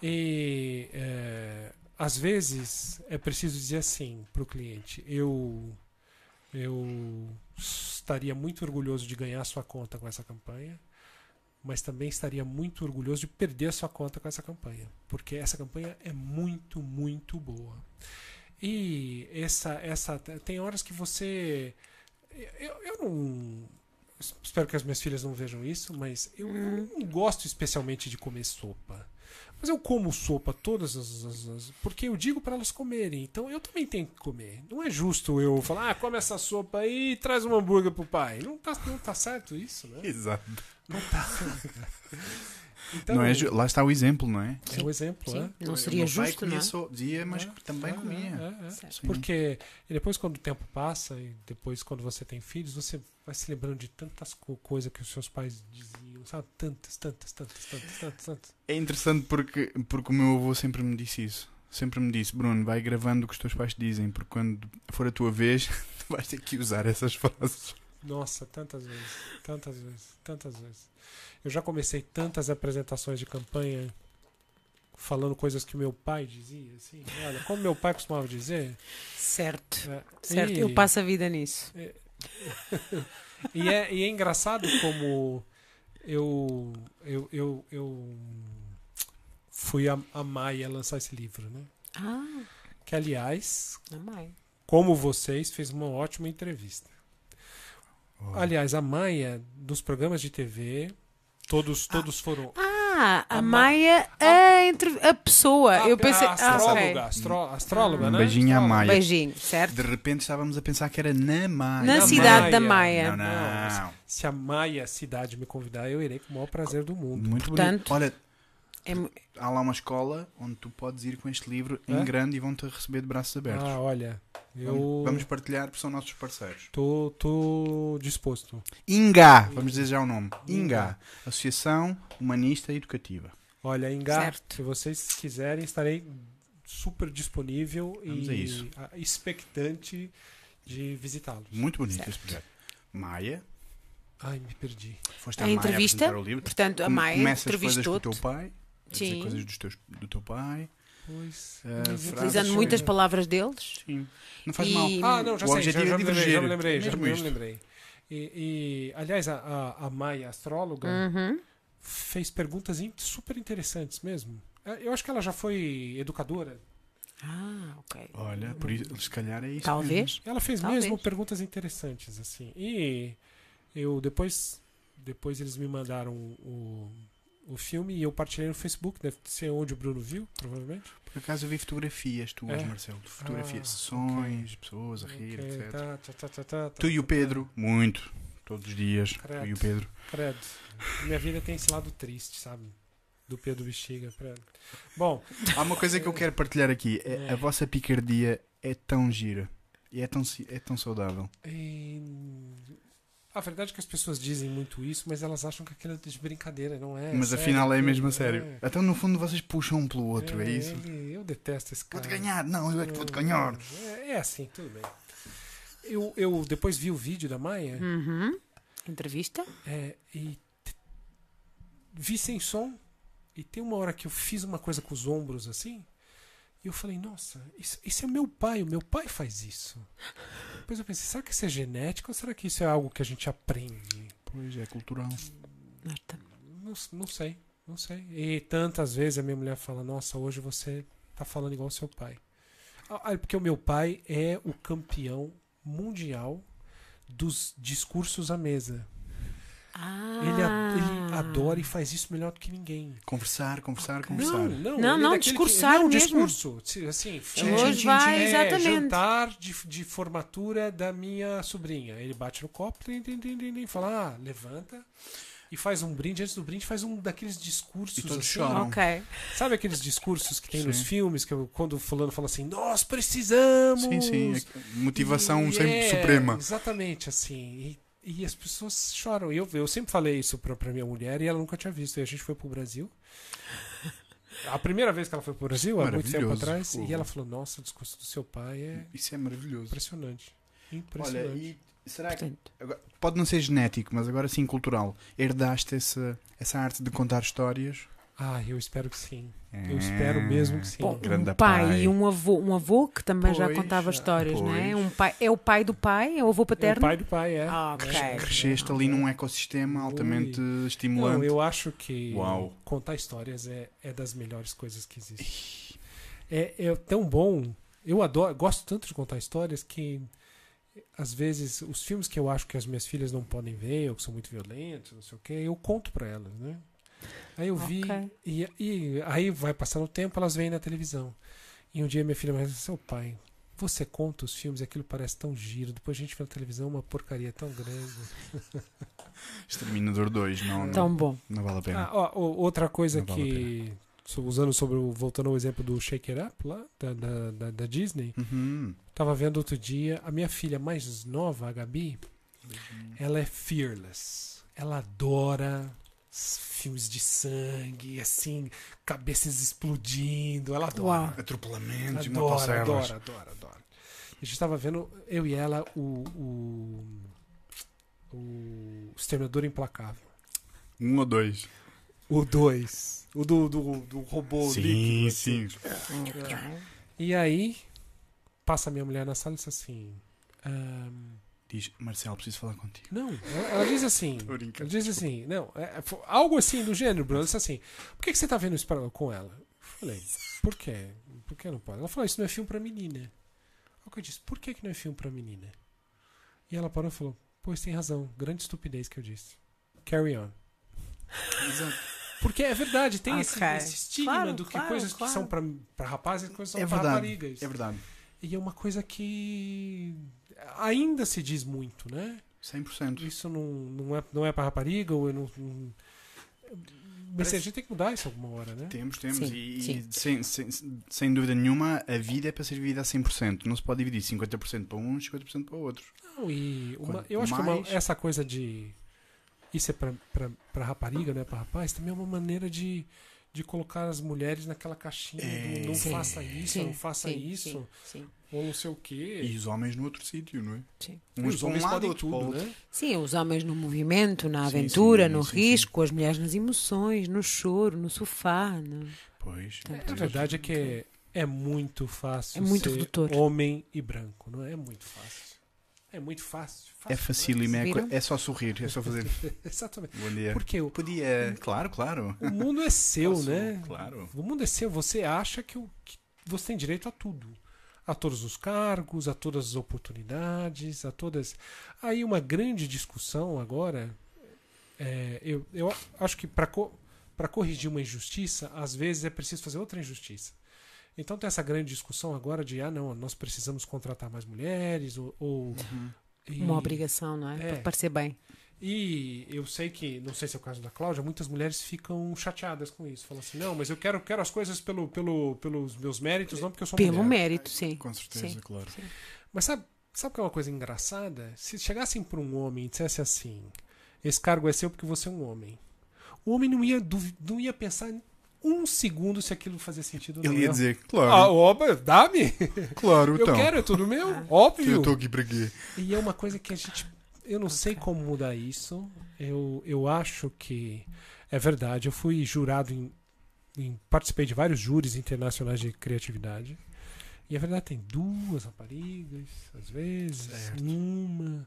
E é, às vezes é preciso dizer assim para o cliente: eu, eu estaria muito orgulhoso de ganhar sua conta com essa campanha, mas também estaria muito orgulhoso de perder sua conta com essa campanha, porque essa campanha é muito, muito boa. E essa, essa tem horas que você eu, eu não espero que as minhas filhas não vejam isso, mas eu não gosto especialmente de comer sopa. Mas eu como sopa todas as, as, as porque eu digo para elas comerem. Então eu também tenho que comer. Não é justo eu falar, ah, come essa sopa aí e traz um hambúrguer pro pai. Não tá, não tá certo isso, né? Exato. Não tá. Então, Não é ju- lá está o exemplo, não é? é um exemplo, Sim, né? não O seria justo, comia não é? só- dizia, mas É, também é, comia. é, é. Sim. Porque e depois, quando o tempo passa, e depois, quando você tem filhos, você vai se lembrando de tantas co coisas que os seus pais diziam, sabe? Tantas, tantas, tantas, tantas, tantas, tantas. É interessante porque, porque o meu avô sempre me disse isso. Sempre me disse, Bruno, vai gravando o que os teus pais te dizem, porque quando for a tua vez, tu vais ter que usar essas frases. Nossa, tantas vezes, tantas vezes, tantas vezes. Eu já comecei tantas apresentações de campanha falando coisas que meu pai dizia, assim. Olha, como meu pai costumava dizer. Certo. é, Certo. e- Eu passo a vida nisso. E é, e é engraçado como eu, eu, eu, eu fui a, a Maia lançar esse livro, né? Ah, Que, aliás, como vocês, fez uma ótima entrevista. Aliás, a Maia, dos programas de TV, todos, todos foram. Ah, a, A Ma- Maia, a, entre, a pessoa. A- eu pensei. A ah, astróloga, ok. astro- astróloga, Um né? beijinho à. Maia. Beijinho, certo? De repente estávamos a pensar que era na Maia. Na Na cidade da Maia. Maia. Não, Não, não. Se a Maia cidade me convidar, eu irei com o maior prazer do mundo. Muito Portanto- bonito. Olha, É há lá uma escola onde tu podes ir com este livro em grande e vão-te receber de braços abertos. Ah, olha, eu Vamos, vamos partilhar porque são nossos parceiros. tô disposto. INGA, vamos dizer já o nome. INGA. INGA, Associação Humanista Educativa. Olha, Engar, Certo. se vocês quiserem, estarei super disponível Vamos a e isso. expectante de visitá-los. Muito bonito Certo. esse projeto. Maia, Ai, me perdi. foste A à Maia entrevista, apresentar o livro. Portanto, a Maia Começas coisas com o entrevistou-te. teu pai, a dizer Sim. coisas dos teus, do teu pai. Pois. Frases Utilizando Sim. muitas palavras deles. Sim. Não faz E- mal. Ah, não, já O sei, já, já é me lembrei, já me lembrei, já, Mesmo me lembrei. E, e, aliás, a, a, a Maia, astróloga, Uhum. fez perguntas in- super interessantes mesmo. Eh, Eu acho que ela já foi educadora. Ah, ok. Olha, por isso, se calhar é isso. Talvez. Ela fez Talvez. mesmo perguntas interessantes, assim. E eu depois, depois eles me mandaram o, o filme e eu partilhei no Facebook, deve ser onde o Bruno viu, provavelmente. Por acaso eu vi fotografias tuas, É? Marcelo. Fotografias, Ah, sessões, pessoas a rir, Ok, etc. tá, tá, tá, tá, tá, Tu e o tá, Pedro, muito. Todos os dias. Credo. Tu e o Pedro. Credo. Minha vida tem esse lado triste, sabe? Do Pedro Bexiga. Credo. Bom, Há uma coisa que eu quero partilhar aqui. É, É. a vossa picardia é tão gira. E é tão, é tão saudável. e... a verdade é que as pessoas dizem muito isso, mas elas acham que aquilo é de brincadeira, não é? Mas sério, afinal é mesmo a sério. é. Então no fundo vocês puxam um pelo outro, é, isso? ele- eu detesto esse cara. Vou-te ganhar. Não, eu é que te vou-te ganhar. É, é assim, tudo bem. Eu, eu depois vi o vídeo da Maia Uhum. Entrevista? é, e t- vi sem som. E tem uma hora que eu fiz uma coisa com os ombros assim. E eu falei, nossa, isso, isso é meu pai, o meu pai faz isso. Depois eu pensei, será que isso é genético ou será que isso é algo que a gente aprende? Pois é, cultural. Não, não sei, não sei. E tantas vezes a minha mulher fala, nossa, hoje você tá falando igual ao seu pai. Ah, é porque o meu pai é o campeão mundial dos discursos à mesa. Ah. Ele, ele adora e faz isso melhor do que ninguém. Conversar, conversar, conversar. Não, não, Não, ele não, é daquele que- discursar não, mesmo. discurso. Assim, é, Hoje vai, é, exatamente. jantar de, de formatura da minha sobrinha. Ele bate no copo, tim, tim, fala, ah, levanta. E faz um brinde, antes do brinde faz um daqueles discursos E todos assim, choram. Ok. Sabe aqueles discursos que tem nos Sim. filmes, que quando o fulano fala assim, nós precisamos. Sim, sim. é Motivação E sempre é, suprema. Exatamente, assim. E, e as pessoas choram. E Eu, eu sempre falei isso pra, pra minha mulher e ela nunca tinha visto. E a gente foi pro Brasil. A primeira vez que ela foi pro Brasil, há muito tempo atrás, Uhum. e ela falou: Nossa, o discurso do seu pai é Isso é maravilhoso. impressionante. Olha, Impressionante. e será que. Agora- pode não ser genético, mas agora sim cultural. Herdaste essa, essa arte de contar histórias? Ah, eu espero que sim. Eu espero mesmo que sim. bom, um pai, pai. e um avô, um avô que também já Pois, contava histórias, não é? pois. Um pai, é o pai do pai, é o avô É o paterno. pai do pai, é. Ah, ok. Cresceste ali num ecossistema altamente Não, estimulante. eu acho que Uau. contar histórias é, é das melhores coisas que existem. É, é tão bom. Eu adoro, gosto tanto de contar histórias que às vezes os filmes que eu acho que as minhas filhas não podem ver ou que são muito violentos, não sei o que, eu conto pra elas, né? Aí eu vi Ok. e, e aí vai passando o tempo, elas veem na televisão. E um dia minha filha me disse: "Seu pai, você conta os filmes, e aquilo parece tão giro. Depois a gente vê na televisão uma porcaria tão grande." Exterminador 2, não, Tão bom. não vale a pena. Ah, ó, outra coisa Não vale que. so- Usando sobre o. Voltando ao exemplo do Shake It Up lá, da, da, da- da Disney. Uhum. Tava vendo outro dia, a minha filha mais nova, a Gabi, ela é fearless. Ela adora filmes de sangue, assim, cabeças explodindo. Ela adora. Uau. Atropelamentos e Adora, adora, adora, adora. A gente tava vendo, eu e ela, o. O, o Exterminador Implacável. Um ou dois. O 2. O do, do, do robô sim, líquido. sim. assim. E aí, passa a minha mulher na sala e diz assim. "Ahn, Diz, Marcelo, preciso falar contigo. não, ela, ela diz assim. Ela diz assim, não, é, é, algo assim do gênero, Bruno. Ela disse assim: por que, que você tá vendo isso pra- com ela? Eu falei, por quê? Por que não pode? Ela falou, isso não é filme pra menina. Aí eu disse, por que, que não é filme pra menina? E ela parou e falou, pois tem razão, grande estupidez que eu disse. Carry on. Exato. Porque é verdade, tem esse, Ok. esse estigma Claro, do que claro, coisas claro. que são pra, pra rapazes e coisas que são É pra verdade. raparigas. É verdade. E é uma coisa que ainda se diz muito, né? 100%. Isso não, não, é, não é pra rapariga ou eu não. não- Mas Parece- a gente tem que mudar isso alguma hora, né? Temos, temos. Sim, e sim. e sem, sem, sem dúvida nenhuma, a vida é para ser vivida a 100%. Não se pode dividir 50% para uns e 50% para outros. Não, e uma- eu acho que uma- mais- essa coisa de. Isso é pra rapariga, né? Pra rapaz, também é uma maneira de, de colocar as mulheres naquela caixinha É. do não Sim. faça isso, Sim, não faça sim, isso, Sim, sim. ou não sei o quê. E os homens no outro sítio, não é? Sim. Uns os um homens lado, o tudo, outro. né? Sim, os homens no movimento, na aventura, sim, no sim, risco, as mulheres nas emoções, no choro, no sofá. no- Pois. Portanto, A verdade é que é, é muito fácil É muito ser redutor. homem e branco, não é? É muito fácil. É muito fácil. É fácil facílimo, é, é só sorrir, é só fazer. Exatamente. Bom dia. Porque o, Podia, claro, claro. o mundo é seu, Posso, né? Claro. O mundo é seu. Você acha que, o- que você tem direito a tudo. A todos os cargos, a todas as oportunidades, a todas. Aí uma grande discussão agora. é, eu, eu acho que para co para corrigir uma injustiça, às vezes é preciso fazer outra injustiça. Então tem essa grande discussão agora de ah não, nós precisamos contratar mais mulheres ou, ou- Uhum. e- Uma obrigação, não é? É. Para parecer bem. e eu sei que, não sei se é o caso da Cláudia, muitas mulheres ficam chateadas com isso. Falam assim, não, mas eu quero, quero as coisas pelo, pelo, pelos meus méritos, não porque eu sou Pelo mulher. mérito, sim. Com certeza, Sim. claro. Mas sabe, sabe que é uma coisa engraçada? Se chegassem para um homem e dissesse assim, esse cargo é seu porque você é um homem. O homem não ia, não ia pensar um segundo se aquilo fazia sentido ou não. Ele ia dizer, Ah, claro, óbvio, dá-me. claro, Eu então. quero, é tudo meu. Eu Óbvio. estou aqui para quê? E é uma coisa que a gente. Eu não sei como mudar isso. Eu, eu acho que é verdade. Eu fui jurado em, em- Participei de vários júris internacionais de criatividade. E é verdade, tem duas raparigas, às vezes, Certo. uma.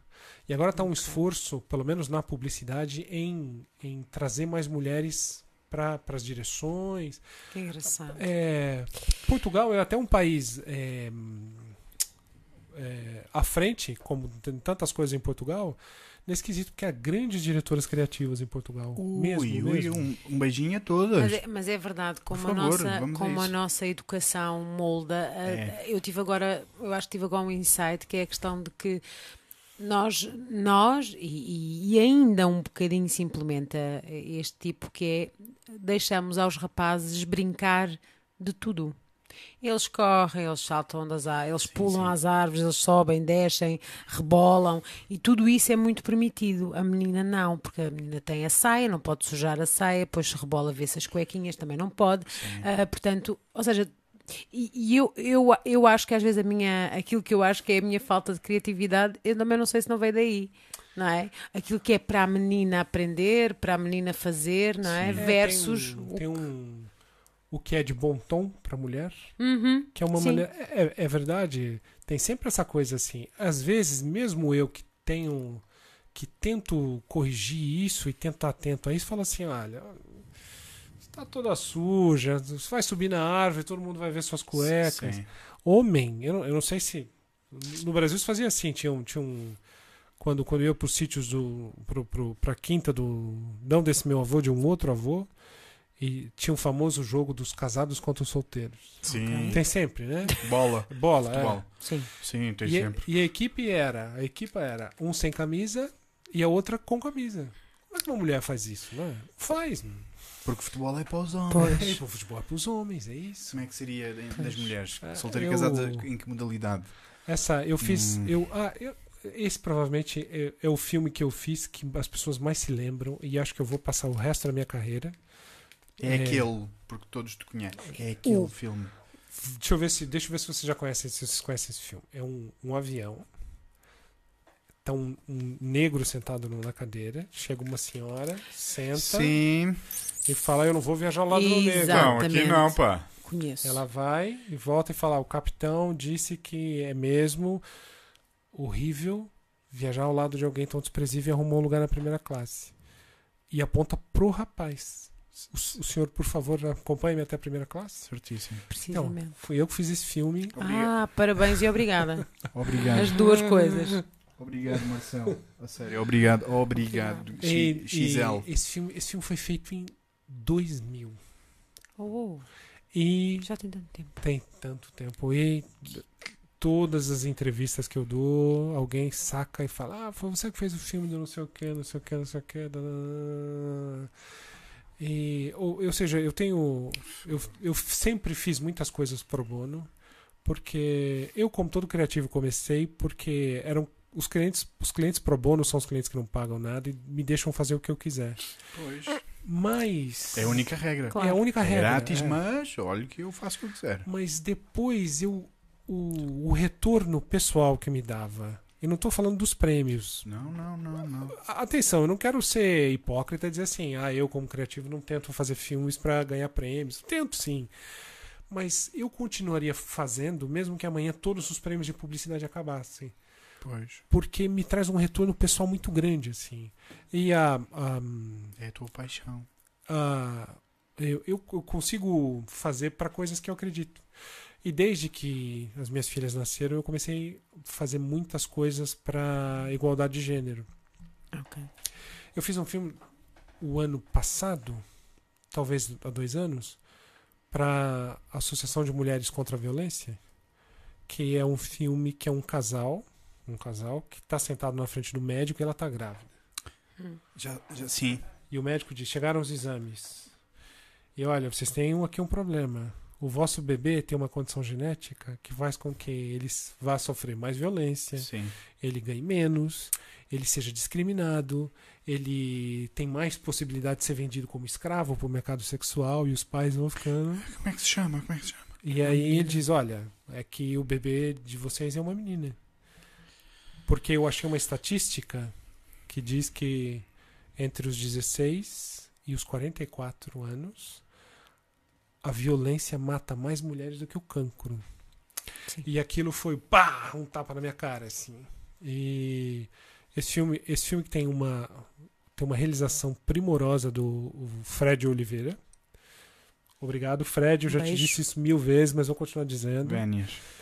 E agora está um esforço, pelo menos na publicidade, em, em trazer mais mulheres para as direções. Que engraçado. É, Portugal é até um país é, é, à frente, como tem tantas coisas em Portugal, nesse quesito, porque há grandes diretoras criativas em Portugal. mesmo, Ui, ui, mesmo. um, um beijinho a todas. Mas é, mas é verdade, como, Por a, favor, nossa, a como a isso. nossa educação molda, a- É. eu tive agora, eu acho que tive agora um insight que é a questão de que nós, nós e, e ainda um bocadinho se implementa este tipo que é deixamos aos rapazes brincar de tudo. Eles correm, eles saltam das árvores, eles pulam sim. às árvores, eles sobem, descem, rebolam e tudo isso é muito permitido. A menina não, porque a menina tem a saia, não pode sujar a saia, depois se rebola, vê-se as cuequinhas, também não pode. Ah, portanto, ou seja, E, e eu, eu, eu acho que às vezes a minha, aquilo que eu acho que é a minha falta de criatividade, eu também não sei se não veio daí. Não é? Aquilo que é para a menina aprender, para a menina fazer, não é? É, Versus. tem, um- o- tem um o que é de bom tom para mulher, Uhum, que é uma Sim. maneira é, é verdade, tem sempre essa coisa assim. Às vezes, mesmo eu que tenho que tento corrigir isso e tentar atento a isso, falo assim, olha, está toda suja, você vai subir na árvore, todo mundo vai ver suas cuecas. Sim. Homem, eu não, eu não sei se. No Brasil isso fazia assim, tinha um. Tinha um quando, quando eu ia para os sítios do. Pro, pro, pra quinta do. Não desse meu avô, de um outro avô. E tinha um famoso jogo dos casados contra os solteiros. Sim. Tem sempre, né? Bola. Bola, Futebol. é. Sim. Sim, tem E, a- sempre. e a equipe era. A equipa era um sem camisa e a outra com camisa. Como é que uma mulher faz isso, né? Faz. Porque futebol é para os homens. Pois. É, o futebol é para os homens, é isso. Como é que seria das mulheres? É, Solteira eu- casada em que modalidade? Essa, eu fiz. Hum. Eu, ah, eu- esse provavelmente é, é o filme que eu fiz que as pessoas mais se lembram e acho que eu vou passar o resto da minha carreira. É, É. aquele, porque todos te conhecem. É aquele O- filme. Deixa eu ver se, deixa eu ver se vocês já conhecem, se vocês conhecem esse filme. É um, um avião. Tá um, um negro sentado na cadeira. Chega uma senhora, senta Sim. e fala: Eu não vou viajar ao lado do negro. Não, aqui não, pá. Conheço. Ela vai e volta e fala: "Ah, O capitão disse que é mesmo horrível viajar ao lado de alguém tão desprezível e arrumou um lugar na primeira classe. E aponta pro rapaz: O, o senhor, por favor, acompanhe-me até a primeira classe? Certíssimo. Então, Precisamente. fui eu que fiz esse filme. ah, parabéns e obrigada. Obrigado. As duas coisas. Obrigado, Marcelo. A sério, obrigado. Obrigado. E- X- e XL. esse, filme, esse filme foi feito em 2000. Oh, E já tem tanto tempo. tem tanto tempo. E todas as entrevistas que eu dou, alguém saca e fala: Ah, foi você que fez o filme do não sei o que, não sei o que, não sei o que. E, ou, ou seja, eu tenho. Eu, eu sempre fiz muitas coisas pro bono, porque eu, como todo criativo, comecei porque eram. Os clientes, os clientes pro bono são os clientes que não pagam nada e me deixam fazer o que eu quiser. Pois. Mas. É a única regra. Claro. É a única É regra. grátis, é. mas olha que eu faço o que eu quiser. Mas depois eu o, o retorno pessoal que me dava. E não estou falando dos prêmios. Não, não, não, não. Atenção, eu não quero ser hipócrita e dizer assim, ah, eu como criativo não tento fazer filmes para ganhar prêmios. Tento sim. Mas eu continuaria fazendo, mesmo que amanhã todos os prêmios de publicidade acabassem. Pois. Porque me traz um retorno pessoal muito grande, assim. E a, a, É a tua paixão. ah, eu, eu, consigo fazer para coisas que eu acredito. E desde que as minhas filhas nasceram, eu comecei a fazer muitas coisas para igualdade de gênero. Ok. Eu fiz um filme o ano passado, talvez há dois anos, para a Associação de Mulheres contra a Violência, que é um filme que é um casal, um casal que está sentado na frente do médico e ela está grávida. Já, já, sim. E o médico diz: chegaram os exames. E olha, vocês têm um- aqui um problema. O vosso bebê tem uma condição genética que faz com que ele vá sofrer mais violência, Sim. ele ganhe menos, ele seja discriminado, ele tem mais possibilidade de ser vendido como escravo para o mercado sexual e os pais vão ficando. Como é que se chama? Como é que se chama? E aí ele diz: olha, é que o bebê de vocês é uma menina. Porque eu achei uma estatística que diz que entre os 16 e os 44 anos, a violência mata mais mulheres do que o cancro. Sim. E aquilo foi pá, um tapa na minha cara, assim. E esse filme, esse filme que tem uma tem uma realização primorosa do Fred Oliveira. Obrigado, Fred. Eu já te Beijo. disse isso mil vezes, mas vou continuar dizendo. Vénias.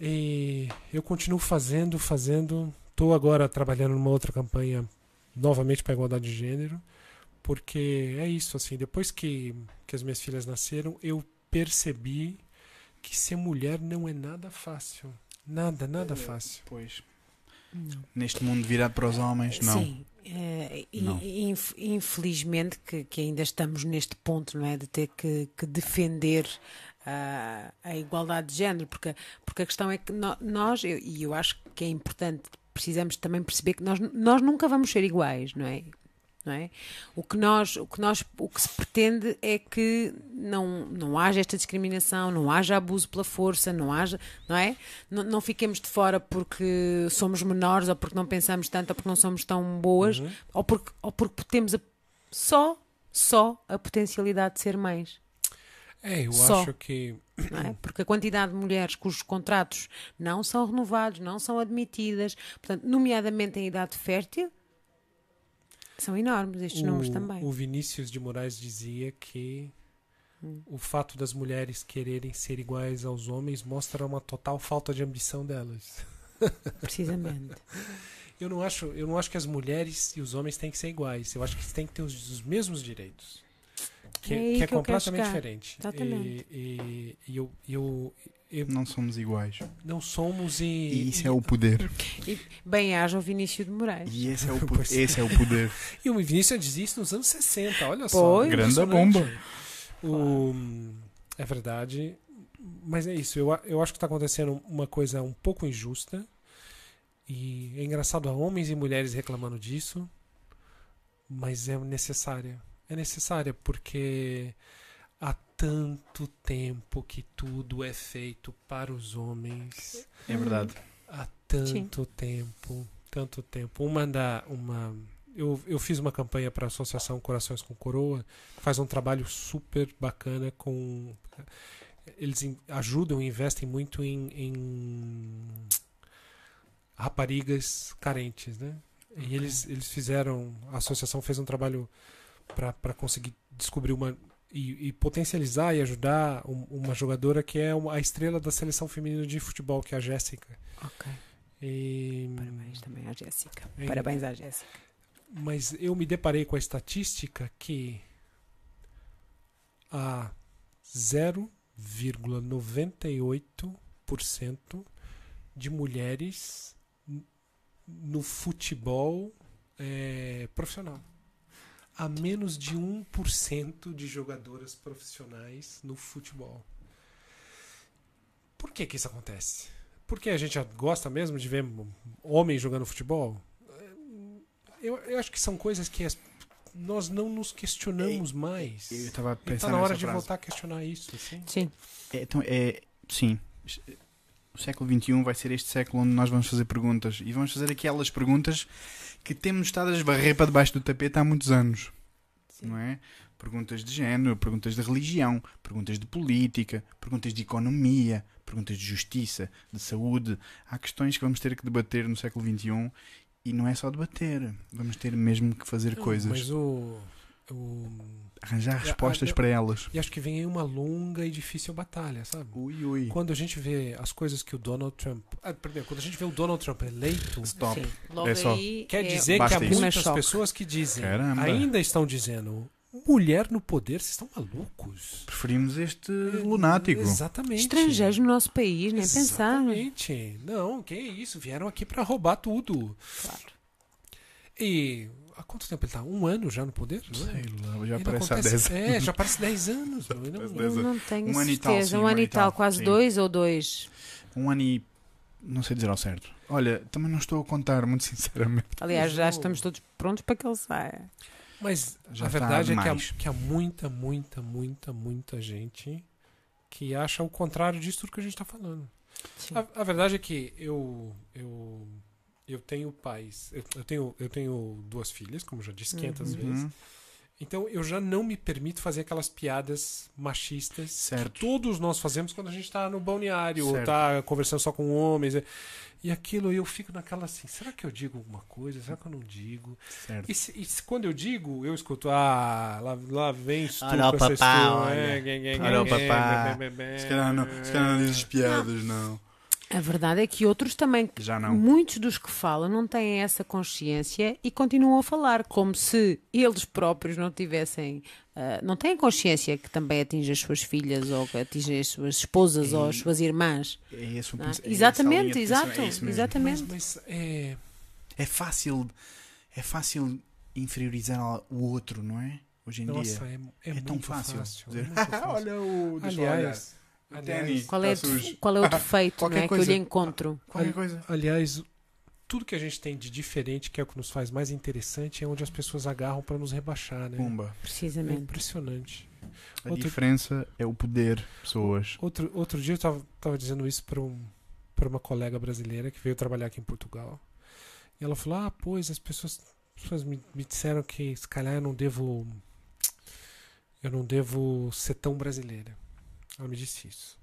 E eu continuo fazendo, fazendo. Estou agora trabalhando numa outra campanha novamente para igualdade de gênero, porque é isso assim. Depois que, que as minhas filhas nasceram, eu percebi que ser mulher não é nada fácil. Nada, nada fácil. Pois. Não. Neste mundo virado para os homens, não. Sim. e- Não. inf- infelizmente que, que ainda estamos neste ponto, não é? De ter que, que defender ah, a igualdade de género, porque, porque a questão é que nós, eu- e eu acho que é importante, precisamos também perceber que nós, nós nunca vamos ser iguais, não é? não é? O que nós, o que nós, o que se pretende é que não não haja esta discriminação, não haja abuso pela força, não haja, não é? Não, não fiquemos de fora porque somos menores ou porque não pensamos tanto ou porque não somos tão boas Uhum. ou porque ou porque temos a- só só a potencialidade de ser mães. É, eu Só. acho que é? Porque a quantidade de mulheres cujos contratos não são renovados, não são admitidas, portanto, nomeadamente em idade fértil, são enormes estes números também. o Vinícius de Moraes dizia que Hum. o fato das mulheres quererem ser iguais aos homens mostra uma total falta de ambição delas. Precisamente. Eu não acho, eu não acho que as mulheres e os homens têm que ser iguais. Eu acho que eles têm que ter os, os mesmos direitos. Que, É que é que quero completamente diferente. Exatamente. E, e- e eu, eu, eu- Não somos iguais. não somos e, E isso e- é o poder. E bem haja o Vinícius de Moraes. E esse é o, Pois é. esse é o poder. E o Vinícius dizia isso nos anos 60, olha só. Pois. Grande impressionante. bomba. O, é verdade. Mas é isso, eu, eu acho que está acontecendo uma coisa um pouco injusta. E é engraçado, há homens e mulheres reclamando disso, mas é necessária. É necessária porque há tanto tempo que tudo é feito para os homens. É verdade. Há tanto tempo, tanto tempo. Uma da uma eu, eu fiz uma campanha para a Associação Corações com Coroa, que faz um trabalho super bacana com eles ajudam e investem muito em, em raparigas carentes, né? E eles, eles fizeram, a associação fez um trabalho para conseguir descobrir uma e, e potencializar e ajudar um- uma jogadora que é uma- a estrela da seleção feminina de futebol, que é a Jéssica. Ok. E- Parabéns também à Jéssica. Em- Parabéns à Jéssica. Mas eu me deparei com a estatística que há 0,98% de mulheres no futebol eh, profissional. Há menos de 1% de jogadoras profissionais no futebol. Por que, que isso acontece? Porque a gente gosta mesmo de ver homens jogando futebol? Eu, eu acho que são coisas que as- nós não nos questionamos mais. Eu estava a E pensar tá na hora de frase. voltar a questionar isso. Assim. Sim. É, então, é, sim. O século XXI vai ser este século onde nós vamos fazer perguntas. E vamos fazer aquelas perguntas que temos estado a esbarrer para debaixo do tapete há muitos anos. Não é? Perguntas de género, perguntas de religião, perguntas de política, perguntas de economia, perguntas de justiça, de saúde. Há questões que vamos ter que debater no século XXI e não é só debater. Vamos ter mesmo que fazer coisas. Mas o. o Arranjar a- respostas a- para elas. e acho que vem aí uma longa e difícil batalha, sabe? Ui, ui. Quando a gente vê as coisas que o Donald Trump. Ah, primeiro, quando a gente vê o Donald Trump eleito, Stop. Sim. Logo É só. quer é dizer que Basta há muitas choque. pessoas que dizem. Caramba. Ainda estão dizendo. Mulher no poder, vocês estão malucos? Preferimos este lunático. Exatamente. estrangeiros no nosso país, nem pensar. Exatamente. Não, que isso? Vieram aqui pra roubar tudo. Claro. E há quanto tempo ele tá? Um ano já no poder? Não é? Sei lá, já não parece há acontece- 10 anos. É, já parece 10 anos. não- Eu 10 anos. não tenho Um ano e tal, certeza. sim, um ano e tal, quase sim. dois ou dois. Um ano e. Não sei dizer ao certo. Olha, também não estou a contar, muito sinceramente. Aliás, já estamos todos prontos para que ele saia. Mas Já a tá verdade é que há, que há muita, muita, muita, muita gente que acha o contrário disso tudo que a gente está falando. A, a verdade é que eu eu eu tenho pais, eu, eu tenho eu tenho duas filhas, como já disse 500 vezes. Uhum. Então eu já não me permito fazer aquelas piadas machistas Certo. que todos nós fazemos quando a gente tá no balneário ou Certo. tá conversando só com homens. é. E aquilo eu fico naquela assim, será que eu digo alguma coisa? Será que eu não digo? Certo. E, se, e se quando eu digo, eu escuto, ah, lá, lá vem estupro, Olha o papá, olha. é, Olha o papá. Se calhar não, dizes piadas, não. A verdade é que outros também, Já não. muitos dos que falam, não têm essa consciência e continuam a falar, como se eles próprios não tivessem, ah, não têm consciência que também atinge as suas filhas ou que atinge as suas esposas ou as suas irmãs. É esse o é? é Exatamente, exato, é exatamente. Mas, mas é, É fácil, é fácil inferiorizar o outro, não é? Hoje em nossa, dia. é, é, É, muito tão fácil. é dizer, muito fácil. olha o. aliás, olhar. Aliás. Qual é, Tá o- sujo. qual é o defeito Qualquer não é, que eu coisa. lhe encontro? Qualquer coisa. aliás, tudo que a gente tem de diferente, que é o que nos faz mais interessante, é onde as pessoas agarram para nos rebaixar, né? Pumba. É Precisamente. impressionante. A Outro- diferença é o poder, pessoas. Outro, outro dia eu tava, tava dizendo isso para um, pra uma colega brasileira que veio trabalhar aqui em Portugal. E ela falou: Ah, pois, as pessoas, as pessoas me, me disseram que se calhar eu não devo. Eu não devo ser tão brasileira. Ela me disse isso.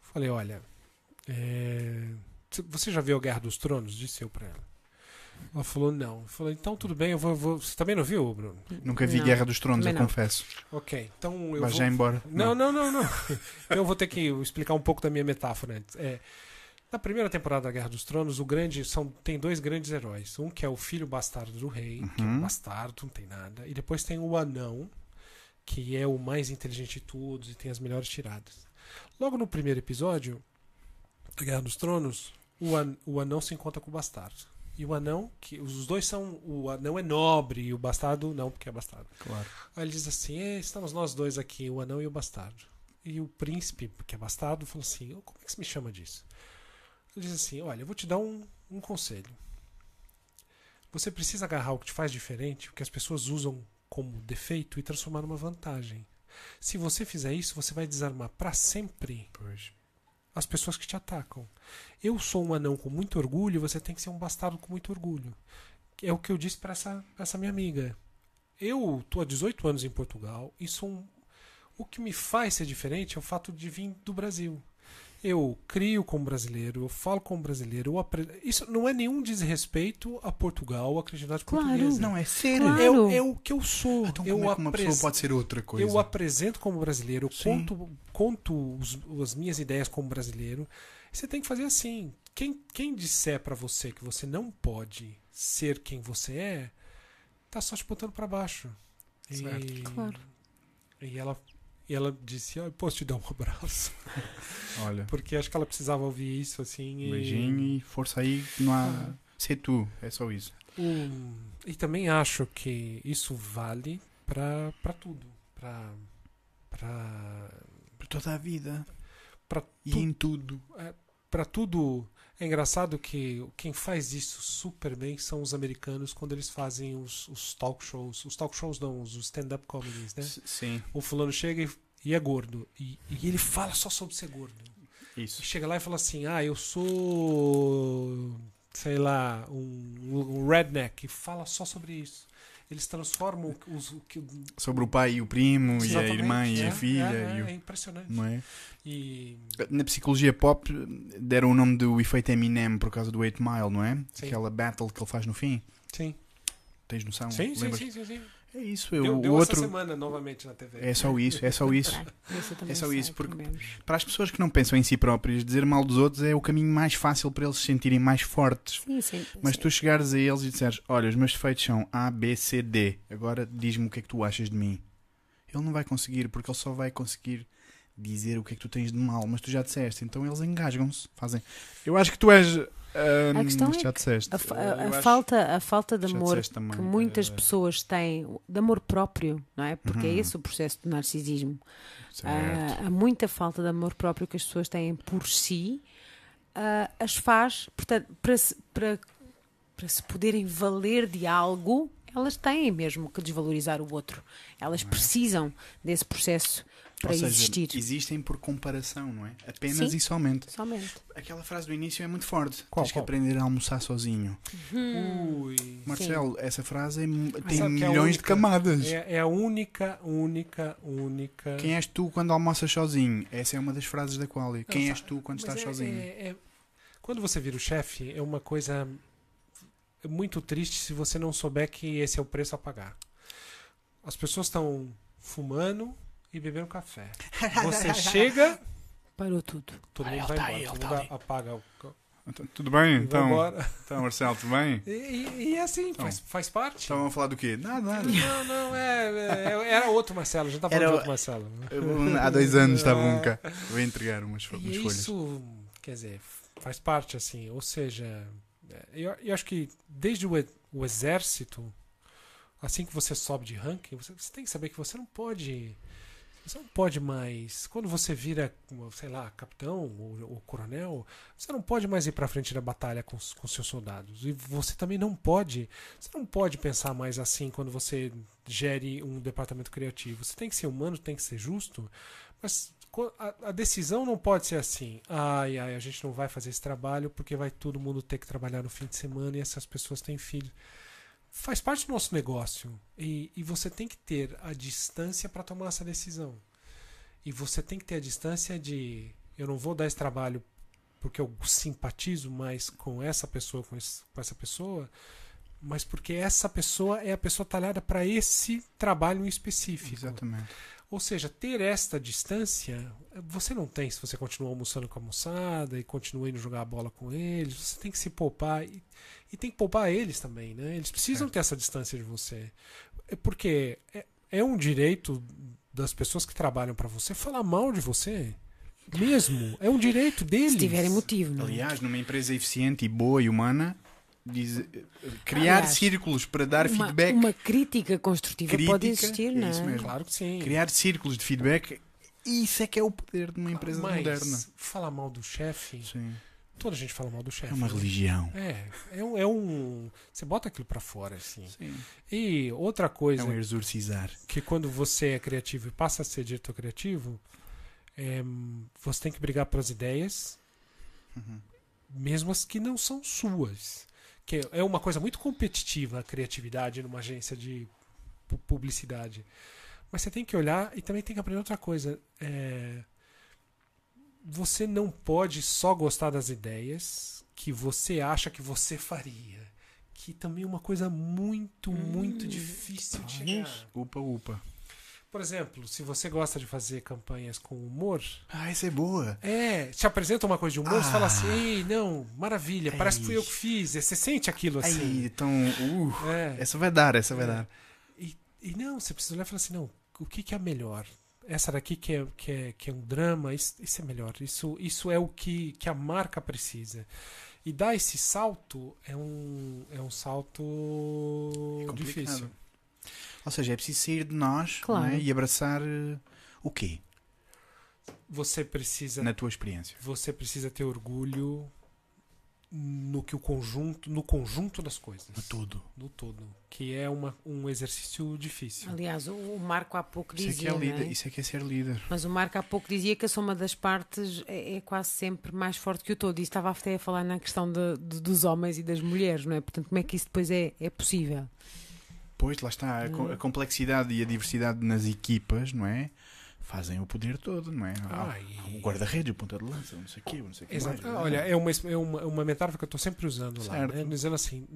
Falei: Olha, é, você já viu a Guerra dos Tronos? Disse eu para ela. Ela falou: Não. Eu falei: Então tudo bem, eu vou. vou- Você também não viu, Bruno? Nunca vi Não, Guerra dos Tronos, eu não. confesso. Ok, então eu Mas vou. já embora. Não, não, não, não. eu vou ter que explicar um pouco da minha metáfora antes. É, na primeira temporada da Guerra dos Tronos, o grande são tem dois grandes heróis. Um que é o filho bastardo do rei, que é um Uhum. bastardo, não tem nada. E depois tem o anão, que é o mais inteligente de todos e tem as melhores tiradas. Logo no primeiro episódio da Guerra dos Tronos, o, an o anão se encontra com o bastardo. E o anão, que os dois são. O anão é nobre e o bastardo não, porque é bastardo. Claro. Aí ele diz assim: "É, estamos nós dois aqui, o anão e o bastardo. E o príncipe, que é bastardo, falou assim: "Ô, como é que você me chama disso? Ele diz assim: olha, eu vou te dar um, um conselho. Você precisa agarrar o que te faz diferente, o que as pessoas usam como defeito, e transformar numa vantagem. Se você fizer isso, você vai desarmar para sempre Pois. as pessoas que te atacam. Eu sou um anão com muito orgulho, você tem que ser um bastardo com muito orgulho. É o que eu disse para essa, pra essa minha amiga. Eu tô há 18 anos em Portugal e sou um, o que me faz ser diferente é o fato de vir do Brasil. Eu crio como brasileiro, eu falo como brasileiro, eu apre... isso não é nenhum desrespeito a Portugal, a credibilidade Claro. portuguesa. Não, é ser. Claro. É, o- é o que eu sou. Então eu como é que uma apres- pessoa pode ser outra coisa? eu apresento como brasileiro, eu Sim. conto, conto os- as minhas ideias como brasileiro. Você tem que fazer assim. Quem, quem disser pra você que você não pode ser quem você é, tá só te botando pra baixo. E, Certo. Claro. e ela e ela disse: ah, posso te dar um abraço? Olha, Porque acho que ela precisava ouvir isso assim. E, beijinho e força aí, não há. Ah. Ser tu, é só isso. Um, e também acho que isso vale pra tudo. Pra Para toda a vida. Pra e tu- em tudo. Pra tudo. É engraçado que quem faz isso super bem são os americanos quando eles fazem os, os talk shows. Os talk shows não, os stand-up comedies, né? Sim, O fulano chega e, e é gordo. E, e ele fala só sobre ser gordo. isso. Chega lá e fala assim: Ah, eu sou. Sei lá, um, um redneck. E fala só sobre isso. Eles transformam os. que- Sobre o pai e o primo, e a irmã e é, a filha. É, é, o- é impressionante. Não é? E. Na psicologia pop deram o nome do efeito Eminem por causa do 8 Mile, não é? Sim. Aquela battle que ele faz no fim. Sim. Tens noção? Sim, sim, sim, sim, sim. É isso. Eu, Deu, o deu outro. essa semana novamente na TV. É só isso, é só isso. Também É só isso, porque-. Para as pessoas que não pensam em si próprias, dizer mal dos outros é o caminho mais fácil para eles se sentirem mais fortes. Sim, sim. Mas sim. tu chegares a eles e disseres: Olha, os meus defeitos são A, B, C, D. Agora diz-me o que é que tu achas de mim. Ele não vai conseguir, porque ele só vai conseguir dizer o que é que tu tens de mal. Mas tu já disseste, então eles engasgam-se. Fazem. Eu acho que tu és. Ah, A questão é já disseste. A, a- a falta, a falta de amor que muitas Eh, pessoas têm, de amor próprio, não é? Porque é Uhum. esse o processo do narcisismo. certo. Ah, há muita falta de amor próprio que as pessoas têm por si, ah, as faz, portanto, para se, para, para se poderem valer de algo, elas têm mesmo que desvalorizar o outro. Elas precisam desse processo para Ou seja, existir. existem por comparação, não é? Apenas Sim. e somente. Somente. Aquela frase do início é muito forte. Qual, Tens que qual? aprender a almoçar sozinho. Ui. Marcelo, essa frase é- tem sabe que é milhões de única- camadas. É, é a única, única, única. Quem és tu quando almoças sozinho? Essa é uma das frases da Qualia. Quem Não, és tu quando Mas estás é- sozinho? é- é- Quando você vira o chefe, é uma coisa muito triste se você não souber que esse é o preço a pagar. As pessoas estão fumando e bebendo café. Você chega, Parou tudo. todo mundo vai tá embora. aí, todo mundo tá ali. apaga o. Então, Tudo bem? vai Então, embora. então, Marcelo, tudo bem? E, e- e é assim, faz, faz parte. Estavam a falar do quê? Nada, nada. Não, não, é, é- Era outro Marcelo, já tá falando Era de outro Marcelo. Eu, Há dois anos estavam cá. Vou entregar umas, umas E folhas. isso, quer dizer, faz parte, assim. Ou seja, é, eu, eu acho que desde o, o exército, assim que você sobe de ranking, você, você tem que saber que você não pode. Você não pode mais. Quando você vira, sei lá, capitão ou, ou coronel, você não pode mais ir para frente da batalha com, com seus soldados. E você também não pode. Você não pode pensar mais assim quando você gere um departamento criativo. Você tem que ser humano, tem que ser justo, mas a, a, decisão não pode ser assim. Ai, ai, a gente não vai fazer esse trabalho porque vai todo mundo ter que trabalhar no fim de semana e essas pessoas têm filhos faz parte do nosso negócio. E, e você tem que ter a distância para tomar essa decisão. E você tem que ter a distância de eu não vou dar esse trabalho porque eu simpatizo mais com essa pessoa, com, esse, com essa pessoa, mas porque essa pessoa é a pessoa talhada para esse trabalho específico. Exatamente. Ou seja, ter esta distância, você não tem se você continua almoçando com a moçada e continua indo jogar a bola com eles. Você tem que se poupar e, e tem que poupar eles também, né? Eles precisam ter essa distância de você. É porque é, é um direito das pessoas que trabalham para você falar mal de você. Mesmo. É um direito deles. Se tiverem motivo. Não? É? Aliás, numa empresa eficiente e boa e humana, Diz, criar Aliás, círculos para dar uma, feedback. Uma crítica construtiva crítica, pode existir, não é? Isso mesmo. Claro que sim. Criar círculos de feedback, isso é que é o poder de uma empresa Mas, moderna. Falar mal do chefe. Sim. Toda a gente fala mal do chefe. É uma né? religião. É, é um, é um. Você bota aquilo para fora, assim. Sim. E outra coisa. É um exorcizar. Que quando você é criativo e passa a ser diretor criativo, é, você tem que brigar pelas ideias, uhum. mesmo as que não são suas que é uma coisa muito competitiva a criatividade numa agência de publicidade. Mas você tem que olhar e também tem que aprender outra coisa. É... Você não pode só gostar das ideias que você acha que você faria. Que também é uma coisa muito, muito hum, difícil de chegar. Upa, upa. Por exemplo, se você gosta de fazer campanhas com humor. Ah, essa é boa. É, te apresenta uma coisa de humor, ah. você fala assim, ei, não, maravilha, Ei. parece que fui eu que fiz. Você sente aquilo assim. Aí, então, uh, é. essa vai dar, essa vai é. dar. E, e, não, você precisa olhar e falar assim, não, o que, que é melhor? Essa daqui que é, que é, que é um drama, isso, isso é melhor. Isso, isso é o que, que a marca precisa. E dar esse salto é um, é um salto é difícil. Ou seja, é preciso sair de nós claro. é? e abraçar uh, o quê? Você precisa. Na tua experiência. Você precisa ter orgulho no que o conjunto, no conjunto das coisas. No todo. No todo. Que é uma, um exercício difícil. Aliás, o Marco há pouco dizia. Isso é, que é líder, é? isso é que é ser líder. Mas o Marco há pouco dizia que a soma das partes é, é quase sempre mais forte que o todo. E estava até a falar na questão de, de, dos homens e das mulheres, não é? Portanto, como é que isso depois é, é possível? Pois, lá está. A, hum. a, complexidade e a diversidade nas equipas, não é? Fazem o poder todo, não é? Ah, e... O guarda-redes, o ponta de lança, não sei o quê, não sei o quê. Mais, ah, olha, é uma, é uma, uma metáfora que eu estou sempre usando certo. lá, né? dizendo assim: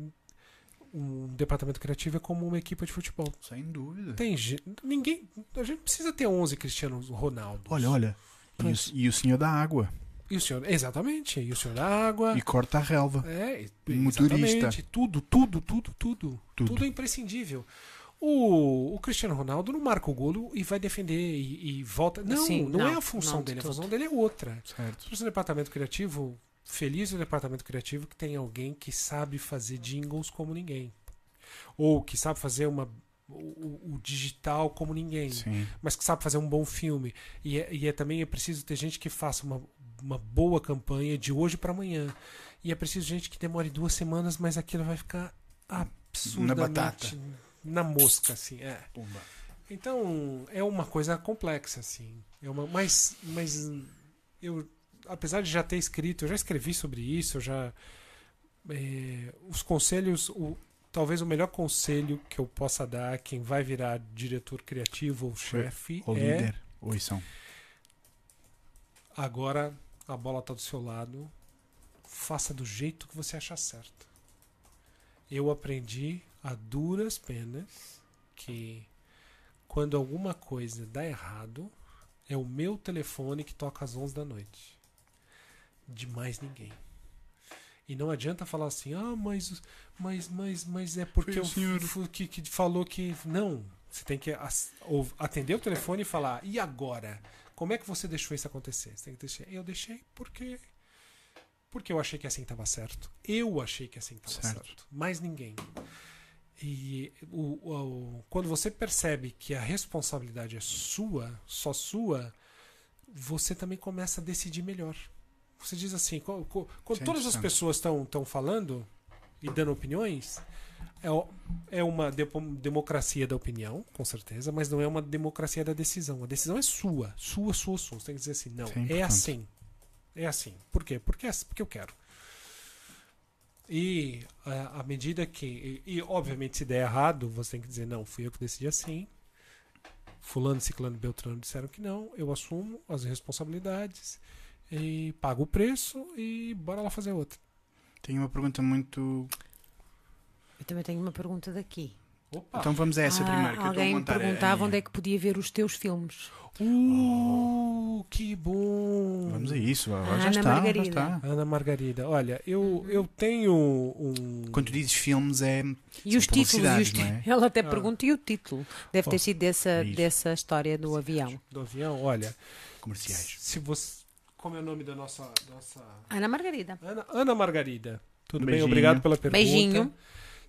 um departamento criativo é como uma equipa de futebol. Sem dúvida. Tem ninguém, a gente precisa ter 11 Cristiano Ronaldo. Olha, olha. E o, e o senhor da água. E o senhor, exatamente, e o senhor água. E corta a relva. É, motorista. Tudo, tudo, tudo, tudo, tudo. Tudo é imprescindível. O, o Cristiano Ronaldo não marca o golo e vai defender e, e volta. Não, Sim, não, não, é a função não, dele. A função dele é outra. Certo. Se o departamento criativo, feliz o departamento criativo que tem alguém que sabe fazer jingles como ninguém. Ou que sabe fazer uma o, o, digital como ninguém, Sim. mas que sabe fazer um bom filme. E, é, e é, também é preciso ter gente que faça uma, uma boa campanha de hoje para amanhã. E é preciso gente que demore duas semanas, mas aquilo vai ficar absurdamente na, batata. na mosca, assim. É. Pumba. Então é uma coisa complexa, assim. É uma, mas, mas eu, apesar de já ter escrito, eu já escrevi sobre isso, eu já é, os conselhos, o, talvez o melhor conselho que eu possa dar a quem vai virar diretor criativo ou chefe ou é, líder, ou são. Agora a bola está do seu lado, faça do jeito que você achar certo. Eu aprendi a duras penas que quando alguma coisa dá errado, é o meu telefone que toca às 11 da noite. De mais ninguém. E não adianta falar assim, ah, mas, mas, mas, mas é porque o senhor que, que falou que. Não. Você tem que atender o telefone e falar, e agora? Como é que você deixou isso acontecer? Você tem que deixar. Eu deixei porque porque eu achei que assim estava certo. Eu achei que assim estava certo. certo. Mais ninguém. E o, o- quando você percebe que a responsabilidade é sua, só sua, você também começa a decidir melhor. Você diz assim, quando é todas as pessoas estão falando e dando opiniões, é, é uma democracia da opinião, com certeza, mas não é uma democracia da decisão. A decisão é sua, sua, sua, sua. Você tem que dizer assim, não, Isso é é assim. É assim. Por quê? Porque, é assim, porque eu quero. E à à medida que. E, e, obviamente, se der errado, você tem que dizer, não, fui eu que decidi assim. Fulano, Ciclano e Beltrano disseram que não, eu assumo as responsabilidades e pago o preço e bora lá fazer outra. Tenho uma pergunta muito. Eu também tenho uma pergunta daqui. Opa! Então vamos a essa Ah, primeiro. Que alguém me perguntava onde é que podia ver os teus filmes. Uh, que bom! Vamos a isso. já Ana está, já Margarida. está. Ana Margarida, olha, eu, eu tenho um. Quando tu dizes filmes é. E os títulos. E os é? Ela até Ah. pergunta e o título. Deve ter sido dessa, é isso. dessa história do avião. do avião, olha. comerciais. Se você. Como é o nome da nossa. nossa... Ana Margarida. Ana, Ana Margarida. Tudo Um bem? Obrigado pela pergunta. Beijinho.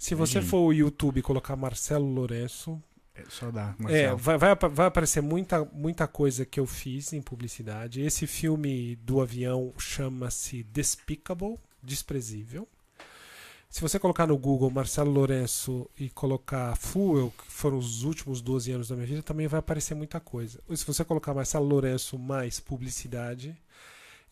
Se você Beijinho. for ao YouTube e colocar Marcelo Lourenço, É, só dá. é, Marcelo. vai, vai, apa- vai aparecer muita, muita coisa que eu fiz em publicidade. Esse filme do avião chama-se Despicable, Desprezível. Se você colocar no Google Marcelo Lourenço e colocar Fuel, que foram os últimos 12 anos da minha vida, também vai aparecer muita coisa. Ou se você colocar Marcelo Lourenço mais publicidade,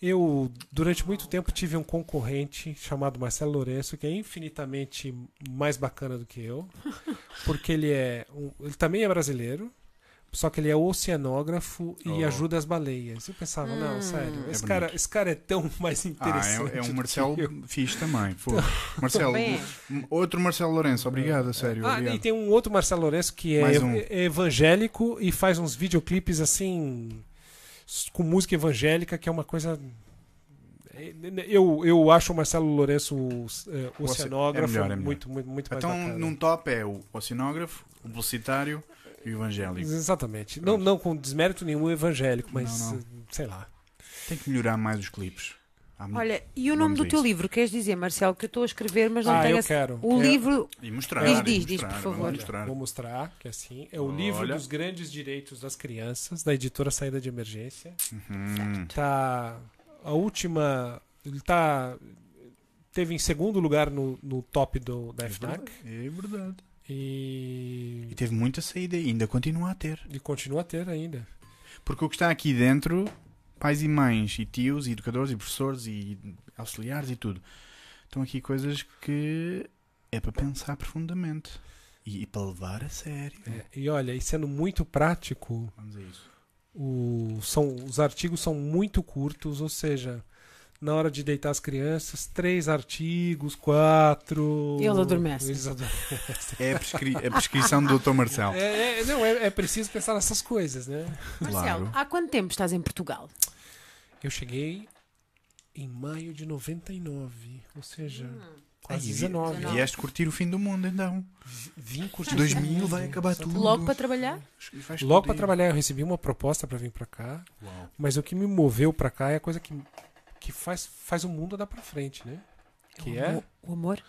eu durante muito tempo tive um concorrente chamado Marcelo Lourenço, que é infinitamente mais bacana do que eu, porque ele é um- ele também é brasileiro, só que ele é oceanógrafo e Oh. ajuda as baleias. Eu pensava, não, Hum. sério, É esse, bonito. cara, esse cara é tão mais Ah, interessante. é, é do um Marcelo fixe também. Pô. Marcelo, outro Marcelo Lourenço, obrigado, a sério. Ah, obrigado. e tem um outro Marcelo Lourenço que é, um. é evangélico e faz uns videoclipes assim com música evangélica que é uma coisa é, eu, eu acho o Marcelo Lourenço é, O oce- oceanógrafo é melhor, é melhor. muito, muito, muito mais Então, num top é o oceanógrafo, o publicitário e o evangélico. Exatamente. Não, não com desmérito nenhum evangélico, mas Não, não. sei lá. Tem que melhorar mais os clipes. Olha, e o nome do teu isso. livro? Queres dizer, Marcelo, que eu estou a escrever, mas não Ah, tenho eu quero. O É- livro. E mostrar. Diz, diz, diz, mostrar, por favor. mostrar. Vou mostrar que é assim. É o livro Olha. dos grandes direitos das crianças, da editora Saída de Emergência. Hum, Tá. A última. Ele tá. Teve em segundo lugar no, no top do, da é FNAC. verdade, É verdade. E. E teve muita saída e ainda continua a ter. E continua a ter ainda. Porque o que está aqui dentro, pais e mães, e tios, e educadores, e professores, e auxiliares e tudo, estão aqui coisas que é para pensar profundamente. E, e para levar a sério. É, e olha, e sendo muito prático, Vamos a isso. o, são, os artigos são muito curtos, ou seja, na hora de deitar as crianças, três artigos, quatro. E ele adormece. Eles adormecem. É a, prescri- a prescrição do Dr. Marcelo. É, é- não, é, é preciso pensar nessas coisas, né? Marcelo, Claro. há quanto tempo estás em Portugal? Eu cheguei em maio de 99, ou seja, quase Ai, vi- 19. 19. Vieste curtir o fim do mundo, então. Vim curtir 2000 vai acabar tudo. Logo para trabalhar? Logo para trabalhar, eu recebi uma proposta para vir para cá, Uau. mas o que me moveu para cá é a coisa que, que faz, faz o mundo andar para frente, né? Que o é amor- O amor?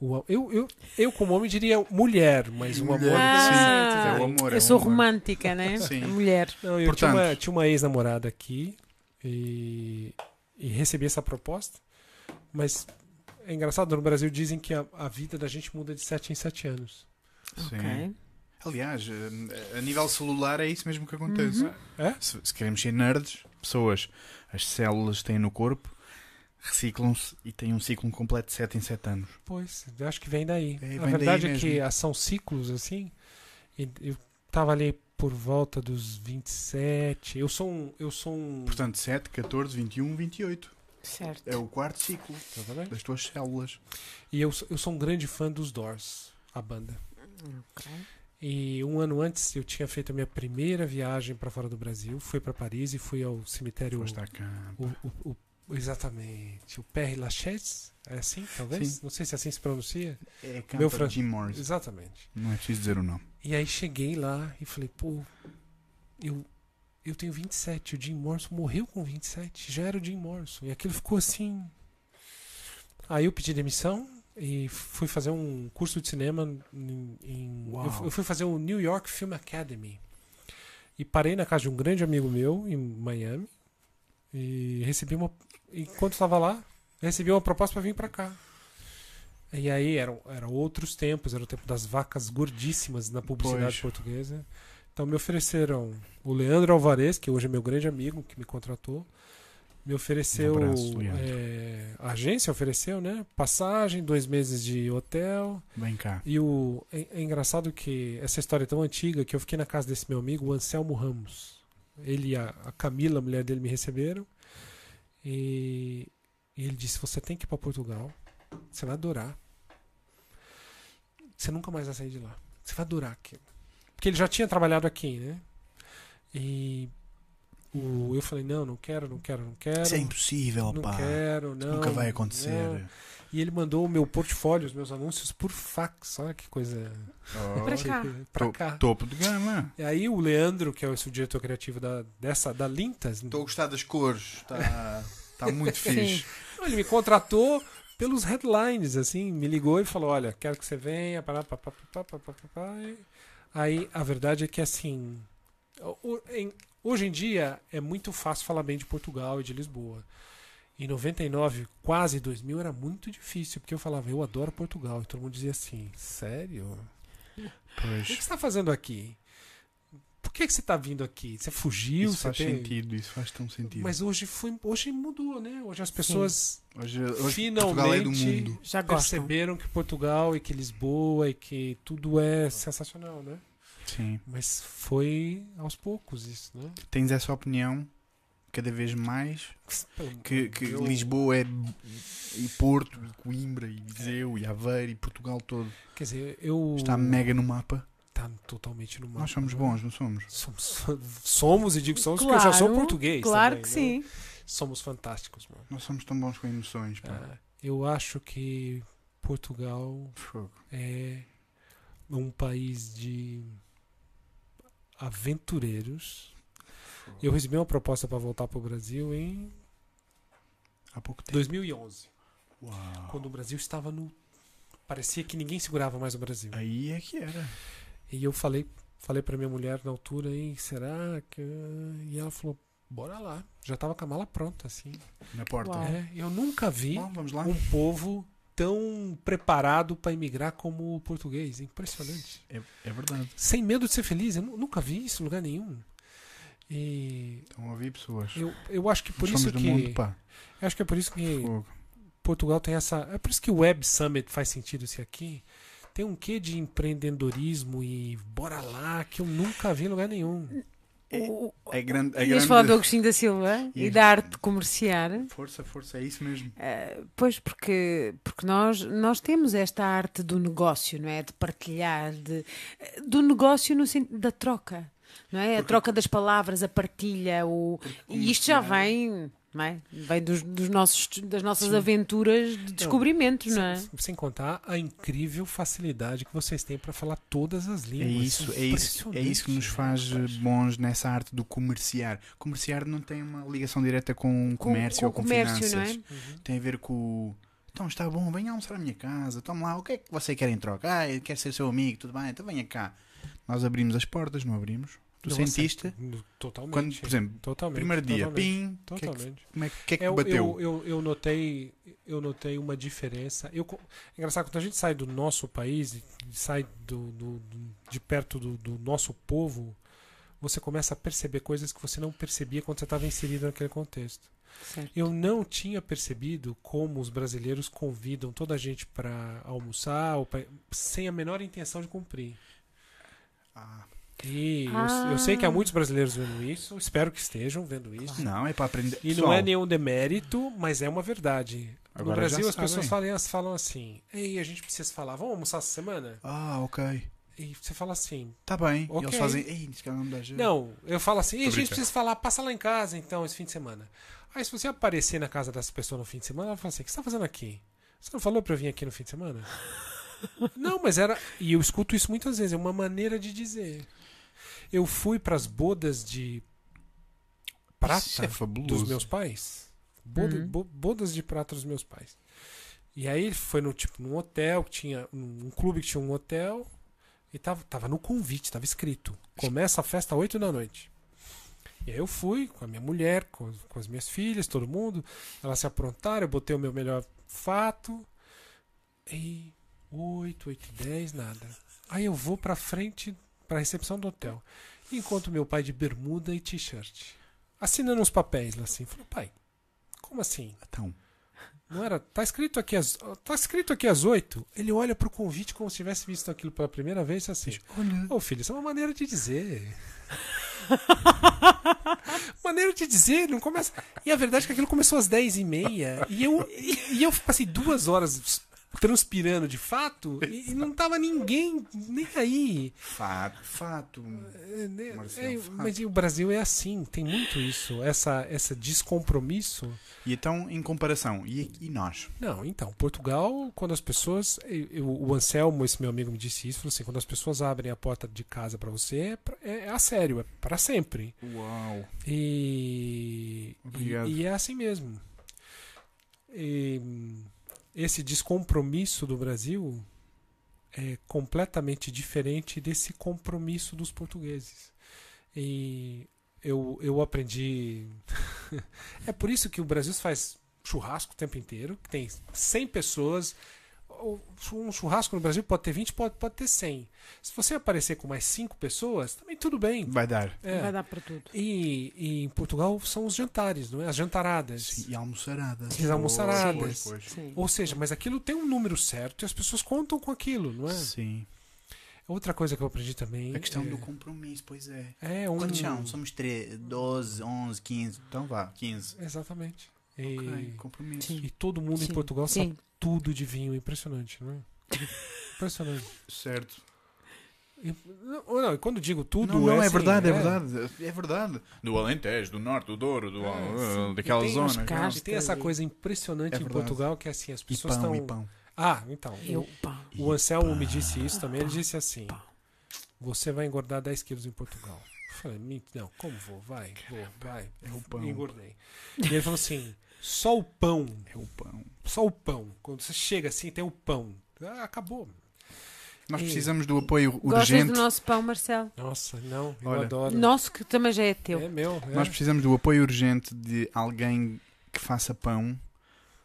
o, eu, eu, eu como homem diria mulher, mas o amor Ah, sim, é o amor, é eu o sou amor. romântica, né? Sim. Mulher. Não, eu Portanto- tinha uma, tinha uma ex-namorada aqui e, e recebi essa proposta, mas é engraçado, no Brasil dizem que a, a vida da gente muda de 7 em 7 anos. Sim. Ok. Aliás, eh, a nível celular é isso mesmo que acontece. Uhum. É? Se, se queremos ser nerds, pessoas, as células têm no corpo reciclam-se e têm um ciclo completo de 7 em 7 anos. Pois, acho que vem daí. É, a verdade daí é que mesmo. são ciclos assim. e eu tava ali por volta dos 27. Eu sou um. Eu sou um. Portanto, 7, 14, 21, 28. Certo. É o quarto ciclo Tá das tuas células. E eu, sou- eu sou um grande fã dos Doors, a banda. Ok. E um ano antes eu tinha feito a minha primeira viagem para fora do Brasil. Fui para Paris e fui ao cemitério. Cama. O, o- o- exatamente. O Père Lachaise. É assim, talvez? Sim. Não sei se assim se pronuncia. É Meu fran- de Jim Morrison. Exatamente. Não é preciso dizer o nome. E aí cheguei lá e falei, pô, eu, eu tenho 27, o Jim Morrison morreu com 27, já era o Jim Morrison. E aquilo ficou assim. Aí eu pedi demissão e fui fazer um curso de cinema em, em- eu, eu fui fazer o New York Film Academy. E parei na casa de um grande amigo meu em Miami e recebi uma enquanto estava lá recebi uma proposta para vir para cá. E aí eram eram outros tempos era o tempo das vacas gordíssimas na publicidade Pois. portuguesa. Então me ofereceram o Leandro Alvarez que hoje é meu grande amigo que me contratou me ofereceu Um abraço, é, a agência ofereceu né passagem dois meses de hotel Vem cá. e o é, é engraçado que essa história é tão antiga que eu fiquei na casa desse meu amigo, o Anselmo Ramos. Ele e a, a Camila, a mulher dele, me receberam. E, e ele disse: Você tem que ir para Portugal. Você vai adorar. Você nunca mais vai sair de lá. Você vai adorar aquilo. Porque ele já tinha trabalhado aqui, né? E o, eu falei: Não, não quero, não quero, não quero. Isso é impossível, não pá. quero, não. Nunca vai acontecer. não. E ele mandou o meu portfólio, os meus anúncios por fax. Olha que coisa. Pra cá. Pra cá. Topo de gama. E aí o Leandro, que é o diretor criativo da, dessa, da Lintas, Estou a gostar das cores. Está tá muito Sim. fixe. ele me contratou pelos headlines, assim, me ligou e falou, olha, quero que você venha, pá, pá, pá, pá, pá, pá, pá. Aí a verdade é que assim, o- em- hoje em dia é muito fácil falar bem de Portugal e de Lisboa. Em 99, quase 2000, era muito difícil, porque eu falava, eu adoro Portugal. E todo mundo dizia assim, sério? O que Pois. você está fazendo aqui? Por que, que você está vindo aqui? Você fugiu? Isso você faz tem- sentido, isso faz tão sentido. Mas hoje, foi, hoje mudou, né? Hoje as pessoas hoje, hoje finalmente é do mundo. Já gostam. perceberam que Portugal e que Lisboa e que tudo é sensacional, né? Sim. Mas foi aos poucos isso, né? Tens essa opinião cada vez mais que, que Eu- Lisboa é e Porto, e Coimbra, e Viseu, e Aveiro, e Portugal todo Quer dizer, eu. está mega no mapa. Tá totalmente no mapa. Nós somos bons, não somos? Somos, somos e digo somos porque eu já sou português. Claro também, que né? sim. Somos fantásticos, mano. Nós somos tão bons com emoções, pá. É, eu acho que Portugal Fogo. é um país de aventureiros. Eu recebi uma proposta para voltar para o Brasil em Há pouco tempo. 2011, Uau. quando o Brasil estava no parecia que ninguém segurava mais o Brasil. Aí é que era. E eu falei, falei para minha mulher na altura, e será que e ela falou, bora lá. Já tava com a mala pronta assim. Na porta. Uau. É, eu nunca vi Bom, vamos lá. um povo tão preparado para emigrar como o português. Impressionante. É, é verdade. Sem medo de ser feliz. Eu nu- nunca vi isso em lugar nenhum. E Estão a ouvir pessoas. eu, eu acho que por isso que mundo, eu acho que é por isso que Fogo. Portugal tem essa, é por isso que o Web Summit faz sentido esse aqui. Tem um quê de empreendedorismo e bora lá que eu nunca vi em lugar nenhum. O- o- É grande. É Ias grande... falar do Agostinho da Silva e Ias- da arte comerciar. Força, força, é isso mesmo. Uh, pois, porque, porque nós, nós temos esta arte do negócio, não é? De partilhar, de, do negócio no sentido da troca, não é? a Porque- troca das palavras, a partilha, o... e isto já comerciar- vem, não é? Vem dos, dos nossos, das nossas Sim. aventuras de descobrimentos, não é? Sem, sem contar a incrível facilidade que vocês têm para falar todas as É línguas. isso, Isso é isso, é isso que nos faz eh, bons nessa arte do comerciar. Comerciar não tem uma ligação direta com comércio com, ou com comércio, finanças. não é? Uhum. Tem a ver com o. Então está bom, venha almoçar à minha casa, toma lá, o que é que você quer em troca? Ah, eu quero ser seu amigo, tudo bem, então venha cá. Nós abrimos as portas, não abrimos? Tu Não sentiste? aceito. Totalmente. Quando, por exemplo, totalmente, primeiro dia, totalmente, pim, que é que, Totalmente. como é, que é que Eu, bateu? eu, eu, eu notei eu notei uma diferença. Eu, é engraçado, quando a gente sai do nosso país, sai do, do- do- de perto do, do nosso povo, você começa a perceber coisas que você não percebia quando você estava inserido naquele contexto. Certo. Eu não tinha percebido como os brasileiros convidam toda a gente para almoçar ou pra- sem a menor intenção de cumprir. Ah, E eu- Ah. eu, sei que há muitos brasileiros vendo isso, espero que estejam vendo isso. não, é para aprender. E não é nenhum demérito, mas é uma verdade. no Brasil as pessoas falam, falam assim: Ei, a gente precisa falar, vamos almoçar essa semana? Ah, ok. E você fala assim: Está bem. Ok. Eles fazem. Ei, esse cara não me dá jeito. Não, eu falo assim: a gente precisa falar, passa lá em casa então esse fim de semana. Aí se você aparecer na casa dessa pessoa no fim de semana, ela fala assim: O que você está fazendo aqui? Você não falou para eu vir aqui no fim de semana? não, mas era. E eu escuto isso muitas vezes, é uma maneira de dizer. Eu fui para as bodas de prata é dos meus pais. Boda- Uhum. bo- bodas de prata dos meus pais. E aí ele foi no tipo num hotel que tinha um, um clube que tinha um hotel e tava, tava no convite, tava escrito: começa a festa às 8 da noite. E aí eu fui com a minha mulher, com, com as minhas filhas, todo mundo. Elas se aprontaram, eu botei o meu melhor fato. E 8, 8 e 10, nada. Aí eu vou pra frente, pra recepção do hotel. E encontro meu pai de bermuda e t-shirt. Assinando uns papéis lá assim. Falei, pai, como assim? Então, Não era. Tá escrito aqui às. Tá escrito aqui às 8. Ele olha pro convite como se tivesse visto aquilo pela primeira vez assim. olha, Ô filho, isso é uma maneira de dizer. maneira de dizer, não começa. E a verdade é que aquilo começou às 10 e meia. E eu, e, e eu passei duas horas transpirando de fato e, não tava ninguém nem aí. fato, fato. É, né, Marcelo, é, fato. mas o Brasil é assim, tem muito isso, essa, essa descompromisso. E então, em comparação, e, e nós? Não, então, Portugal, quando as pessoas. eu- o Anselmo, esse meu amigo, me disse isso, falou assim: quando as pessoas abrem a porta de casa pra você, é, é, é a sério, é para sempre. Uau. E, Obrigado. e, e é assim mesmo. E, esse descompromisso do Brasil é completamente diferente desse compromisso dos portugueses. E eu, eu aprendi. é por isso que o Brasil faz churrasco o tempo inteiro, tem 100 pessoas. Um churrasco no Brasil pode ter 20, pode, pode ter 100. Se você aparecer com mais 5 pessoas, também tudo bem. Vai dar. É. Vai dar para tudo. E, e em Portugal são os jantares, não é? As jantaradas. Sim, e almoçaradas. E as almoçaradas. Pois, pois, pois. Sim. Ou seja, mas aquilo tem um número certo e as pessoas contam com aquilo, não é? Sim. Outra coisa que eu aprendi também. A questão é, do compromisso, pois é. É um. Quantos são? Somos 3, 12, 11, 15. Então vá, 15. Exatamente. E, Ok, compromisso. Sim. e todo mundo em Sim. Portugal sabe Sim. tudo de vinho. Impressionante, não é? Impressionante. Certo. E, não, não, quando digo tudo. não, não, é, assim, verdade, é. verdade. É verdade. Do Alentejo, do Norte, do Douro, do, É, ah, sim. daquela tem zona. E tem essa coisa impressionante É em. Portugal que é assim, as pessoas estão. Ah, então. Eu, o-. O Anselmo me disse isso também. Ele disse assim. Você vai engordar 10 quilos em Portugal. Falei: "Me- Não, como vou? Vai, vou, vai. É o pão. E engordei. E ele falou assim: Só o pão, É o pão. só o pão. Quando você chega assim, tem o pão. Ah, acabou. Nós E- precisamos do apoio Gostas urgente. do nosso pão, Marcelo? Nossa, não, eu Olha. adoro. Nosso que também já é teu. É meu. é. Nós precisamos do apoio urgente de alguém que faça pão,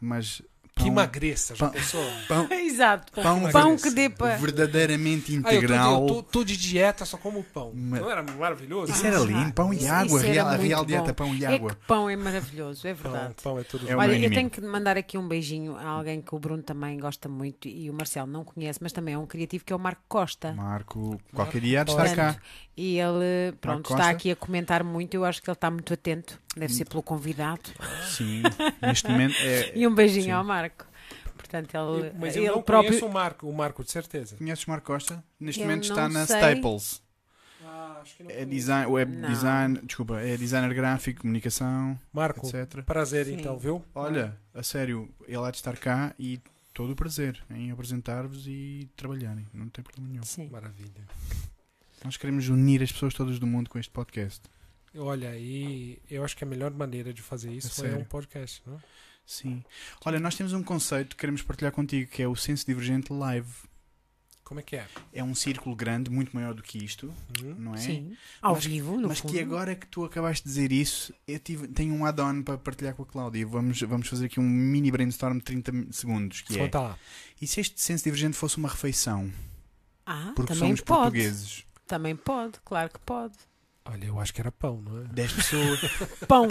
mas Que pão, emagreça, já pão- pensou? pão, Exato. pão, Pão emagrece. que dê para. verdadeiramente Ah, integral. tô de dieta, só como pão. Mas- Não era maravilhoso? Isso era lindo, pão e água, isso era real, a real bom. dieta, pão e É água. que pão é maravilhoso, é Pão, verdade. pão é tudo É Olha, eu tenho que mandar aqui um beijinho a alguém que o Bruno também gosta muito e o Marcelo não conhece, mas também é um criativo que é o Marco Costa. Marco, qualquer dia há de estar cá. E ele, pronto, está aqui a comentar muito. Eu acho que ele está muito atento. Deve ser pelo convidado. Sim, neste momento é. E um beijinho Sim. ao Marco. Portanto, ele, Eu- Mas eu ele não próprio. conheço o Marco, o Marco, de certeza. Conheces Marco Costa? Neste Eu momento está na sei. Staples. Ah, acho que não É design, web Não. design, desculpa, é designer gráfico, comunicação, Marco, etc. prazer Sim. então, viu? Olha, a sério, ele há de estar cá e todo o prazer em apresentar-vos e trabalharem. Não tem problema nenhum. Sim. Maravilha. Nós queremos unir as pessoas todas do mundo com este podcast. Olha, e eu acho que a melhor maneira de fazer isso É é sério. um podcast, não é? Sim. Olha, nós temos um conceito que queremos partilhar contigo, que é o Senso Divergente Live. Como é que é? É um círculo grande, muito maior do que isto, Hum? não é? Sim. Ao Mas- vivo, no Mas fundo. que agora que tu acabaste de dizer isso, eu tive, tenho um add-on para partilhar com a Cláudia. Vamos, vamos fazer aqui um mini brainstorm de 30 segundos, que é... Conta lá. E se este senso divergente fosse uma refeição? Ah, Porque também somos pode. portugueses. Também pode, claro que pode. Olha, eu acho que era pão, não é? 10 pessoas. Pão.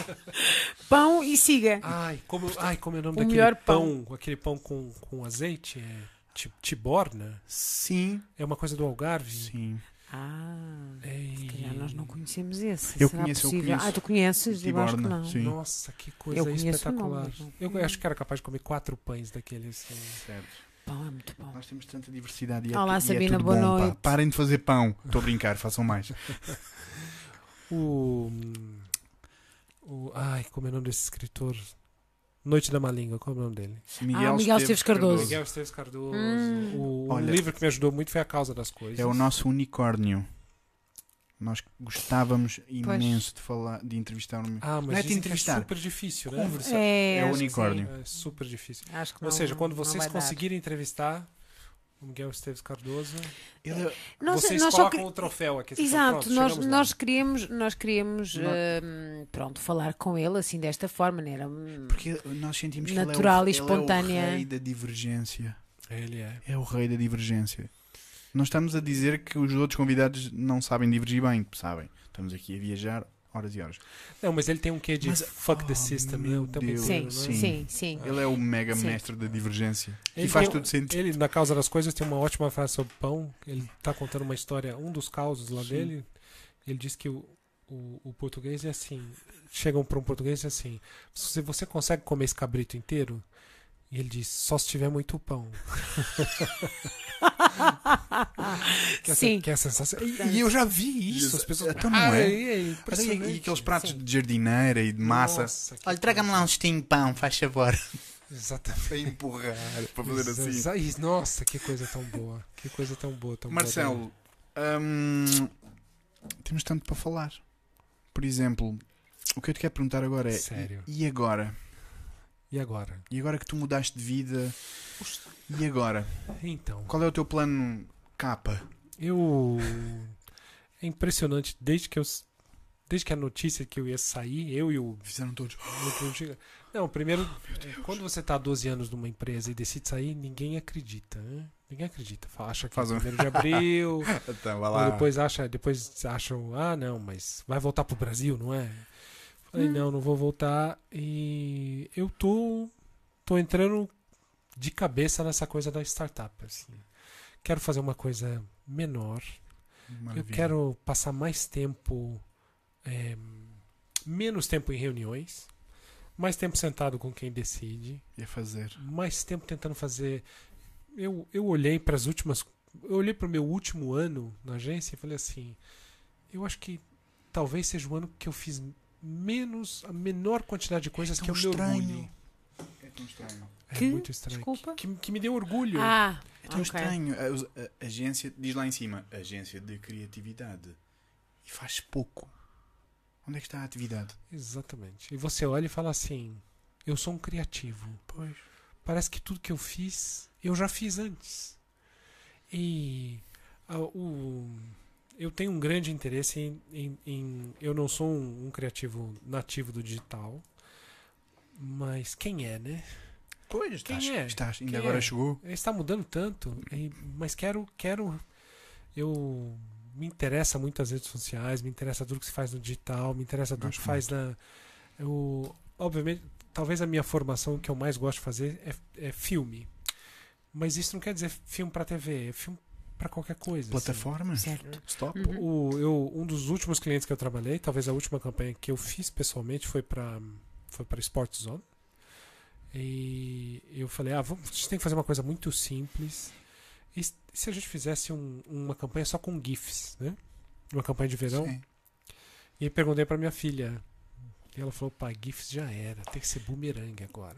Pão e siga. Ai, como, ai, como é o nome O daquele melhor pão? Aquele pão com, com azeite? É ti- tiborna? Sim, É uma coisa do Algarve? sim. Ah, Ei. se calhar nós não conhecemos esse. Eu Será conheço, eu possível? conheço. Ah, tu conheces? Eu acho que Tiborna, não. sim. Nossa, que coisa Eu espetacular. não Eu acho que era capaz de comer quatro pães daqueles. assim. Certo. Pão é muito bom. Nós temos tanta diversidade e é, Olá, tu- e é Sabina, tudo boa bom, pá. noite. Parem de fazer pão. Estou a brincar, façam mais. O, o. Ai, como é o nome desse escritor? Noite da Malíngua, qual é o nome dele? Ah, Miguel Esteves Cardoso. Miguel Esteves Cardoso. Hum. O, um Olha, livro que me ajudou muito foi A Causa das Coisas. É o nosso unicórnio. Nós gostávamos imenso de falar, de entrevistar um. Ah, mas Não é dizem que entrevistar. é super difícil, né? Conversar. É, É o unicórnio. É super difícil. Acho que Ou não- seja, quando vocês vai dar. conseguirem entrevistar o Miguel Esteves Cardoso, Ele Nós, vocês nós só colocam que- o troféu aqui. Exato, falam, "Pronto, nós, chegamos lá." nós queríamos, nós queríamos Não. hum, pronto, falar com ele assim desta forma, né? Era, Porque nós sentimos que Natural ele e é o, espontânea. Ele é o rei da divergência. Ele é. É o rei da divergência. Não estamos a dizer que os outros convidados não sabem divergir bem, sabem. Estamos aqui a viajar horas e horas. Não, mas ele tem um quê de Mas- fuck the oh, system, né? O tempo Deus. inteiro, sim, sim. sim, sim, Ele é o mega Sim. mestre da divergência. Ele e faz tem- tudo sentido. Ele, na causa das coisas, tem uma ótima frase sobre pão. Ele tá contando uma história, um dos causos lá Sim. dele. Ele diz que o, o, o português é assim. Chegam para um português e é assim: se você consegue comer esse cabrito inteiro? E ele diz: só se tiver muito pão. que, é, Sim. que é a sensação. E, e eu já vi isso. As pessoas. Então não é? Ah, é e, impressionante. e aqueles pratos Sim. de jardineira e de massa? Nossa, Olha, traga-me lá um de pão, faz favor. Exatamente. Para empurrar, para fazer assim. Exa- isso, Nossa, que coisa tão boa. Que coisa tão boa. Tão boa, Marcelo, hum, temos tanto para falar. Por exemplo, o que eu te quero perguntar agora é: Sério. e agora? E agora? E agora que tu mudaste de vida? E agora? Então, Qual é o teu plano capa? eu. É impressionante, desde que eu. Desde que a notícia que eu ia sair, eu e o. Fizeram todos. Não, primeiro, é, quando você tá há 12 anos numa empresa e decide sair, ninguém acredita, né? Ninguém acredita. Fala- Acha que Faz é um- primeiro de abril, Então, vai ou depois acha, depois acham, ah, não, mas vai voltar pro Brasil, não é? Falei, não, não vou voltar e eu tô tô entrando de cabeça nessa coisa da startup, assim. Quero fazer uma coisa menor. Eu quero passar mais tempo, é, menos tempo em reuniões, mais tempo sentado com quem decide, Ia fazer. mais tempo tentando fazer. Eu, eu olhei para as últimas. Eu olhei para o meu último ano na agência e falei assim: eu acho que talvez seja o ano que eu fiz menos, a menor quantidade de coisas tão que eu me orgulho. É tão estranho. É Que? muito estranho. Desculpa? Que, que me deu orgulho. Ah, É tão ok. estranho. A, a- a agência, diz lá em cima, agência de criatividade. E faz pouco. Onde é que está a atividade? Exatamente. E você olha e fala assim: eu sou um criativo. Pois. Parece que tudo que eu fiz, eu já fiz antes. E ah, o, eu tenho um grande interesse em, em- em- Eu não sou um, um criativo nativo do digital, mas quem é, né? Pois, Quem estás, é? estás. Ainda Quem agora é? chegou. Está mudando tanto, mas quero, quero. Eu me interessa muito as redes sociais, me interessa tudo que se faz no digital, me interessa tudo que faz na. Eu, obviamente, talvez a minha formação que eu mais gosto de fazer é, é filme. Mas isso não quer dizer filme para TV, é filme para qualquer coisa. assim. Plataforma? Certo. Stop. Uhum. O, eu, um dos últimos clientes que eu trabalhei, talvez a última campanha que eu fiz pessoalmente foi para foi para Sports Zone. E eu falei, ah, vamos, a gente tem que fazer uma coisa muito simples. E se a gente fizesse um- uma campanha só com GIFs, né? Uma campanha de verão. Sim. E perguntei para minha filha. E ela falou, pai, GIFs já era, tem que ser boomerang agora.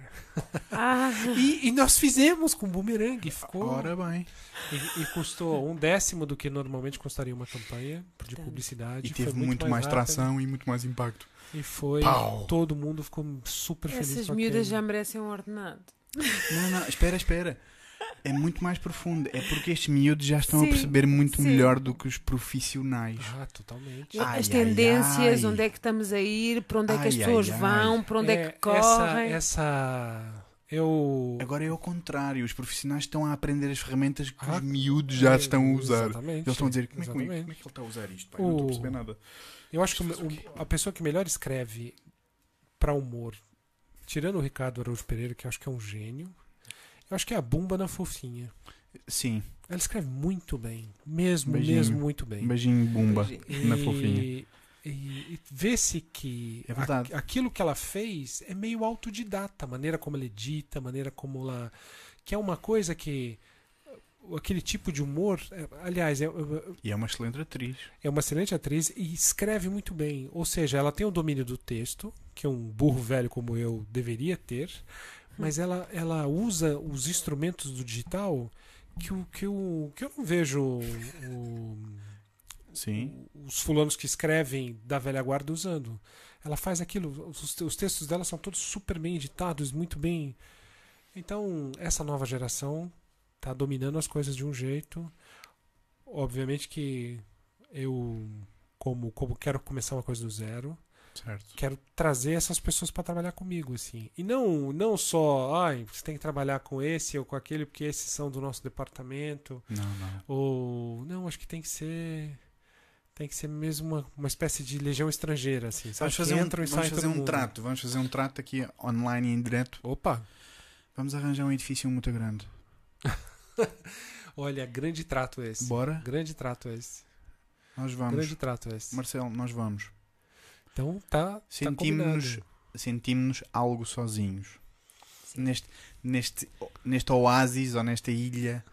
Ah, E, e nós fizemos com boomerang, ficou. Ora bem. E, e custou um décimo do que normalmente custaria uma campanha de publicidade. E Foi teve muito, mais, rápido. tração e muito mais impacto. E foi. Pau! Todo mundo ficou super feliz. essas miúdas já merecem um ordenado. Não, não, espera, espera. É muito mais profundo. É porque estes miúdos já estão Sim, a perceber muito sim. melhor do que os profissionais. Ah, totalmente. Ai, As tendências, ai. onde é que estamos a ir, para onde é que as pessoas ai, ai. vão, para onde é, que essa, correm. essa. Eu. Agora é ao contrário. Os profissionais estão a aprender as ferramentas que Ah, os miúdos já é, estão a usar. Exatamente. Eles estão a dizer, como é, que- como é como é que ele está a usar isto? Pai? Eu Não estou a perceber nada. Eu acho que o- o- a pessoa que melhor escreve para humor, tirando o Ricardo Araújo Pereira, que eu acho que é um gênio, eu acho que é a Bumba na Fofinha. Sim, Ela escreve muito bem. Mesmo, Beijinho. mesmo muito bem. beijinho bumba Beijinho. na fofinha. E, e- e vê-se que É a- aquilo que ela fez é meio autodidata, a maneira como ela edita, a maneira como ela. que é uma coisa que. aquele tipo de humor. é- aliás, é, é- E é uma excelente atriz. é uma excelente atriz e escreve muito bem. Ou seja, ela tem o domínio do texto, que um burro velho como eu deveria ter, mas ela, ela usa os instrumentos do digital que, o, que, o, que eu não vejo o- Sim. os fulanos que escrevem da velha guarda usando. Ela faz aquilo, os, os textos dela são todos super bem editados, muito bem. Então, essa nova geração tá dominando as coisas de um jeito. Obviamente que eu, como, como quero começar uma coisa do zero, Certo. quero trazer essas pessoas para trabalhar comigo, assim. E não, não só, ai, você tem que trabalhar com esse ou com aquele, porque esses são do nosso departamento. Não, não. Ou não, acho que tem que ser tem que ser mesmo uma, uma espécie de legião estrangeira, assim. Sabe? Vamos fazer um, vamos fazer um mundo. trato. Vamos fazer um trato aqui online e em direto. Opa, Vamos arranjar um edifício muito grande. olha, grande trato esse. Bora? Grande trato esse. Nós vamos. Grande trato esse. Marcelo, nós vamos. Então tá, tá Sentimos-nos combinado. sentimos algo sozinhos. Neste, neste, neste oásis ou nesta ilha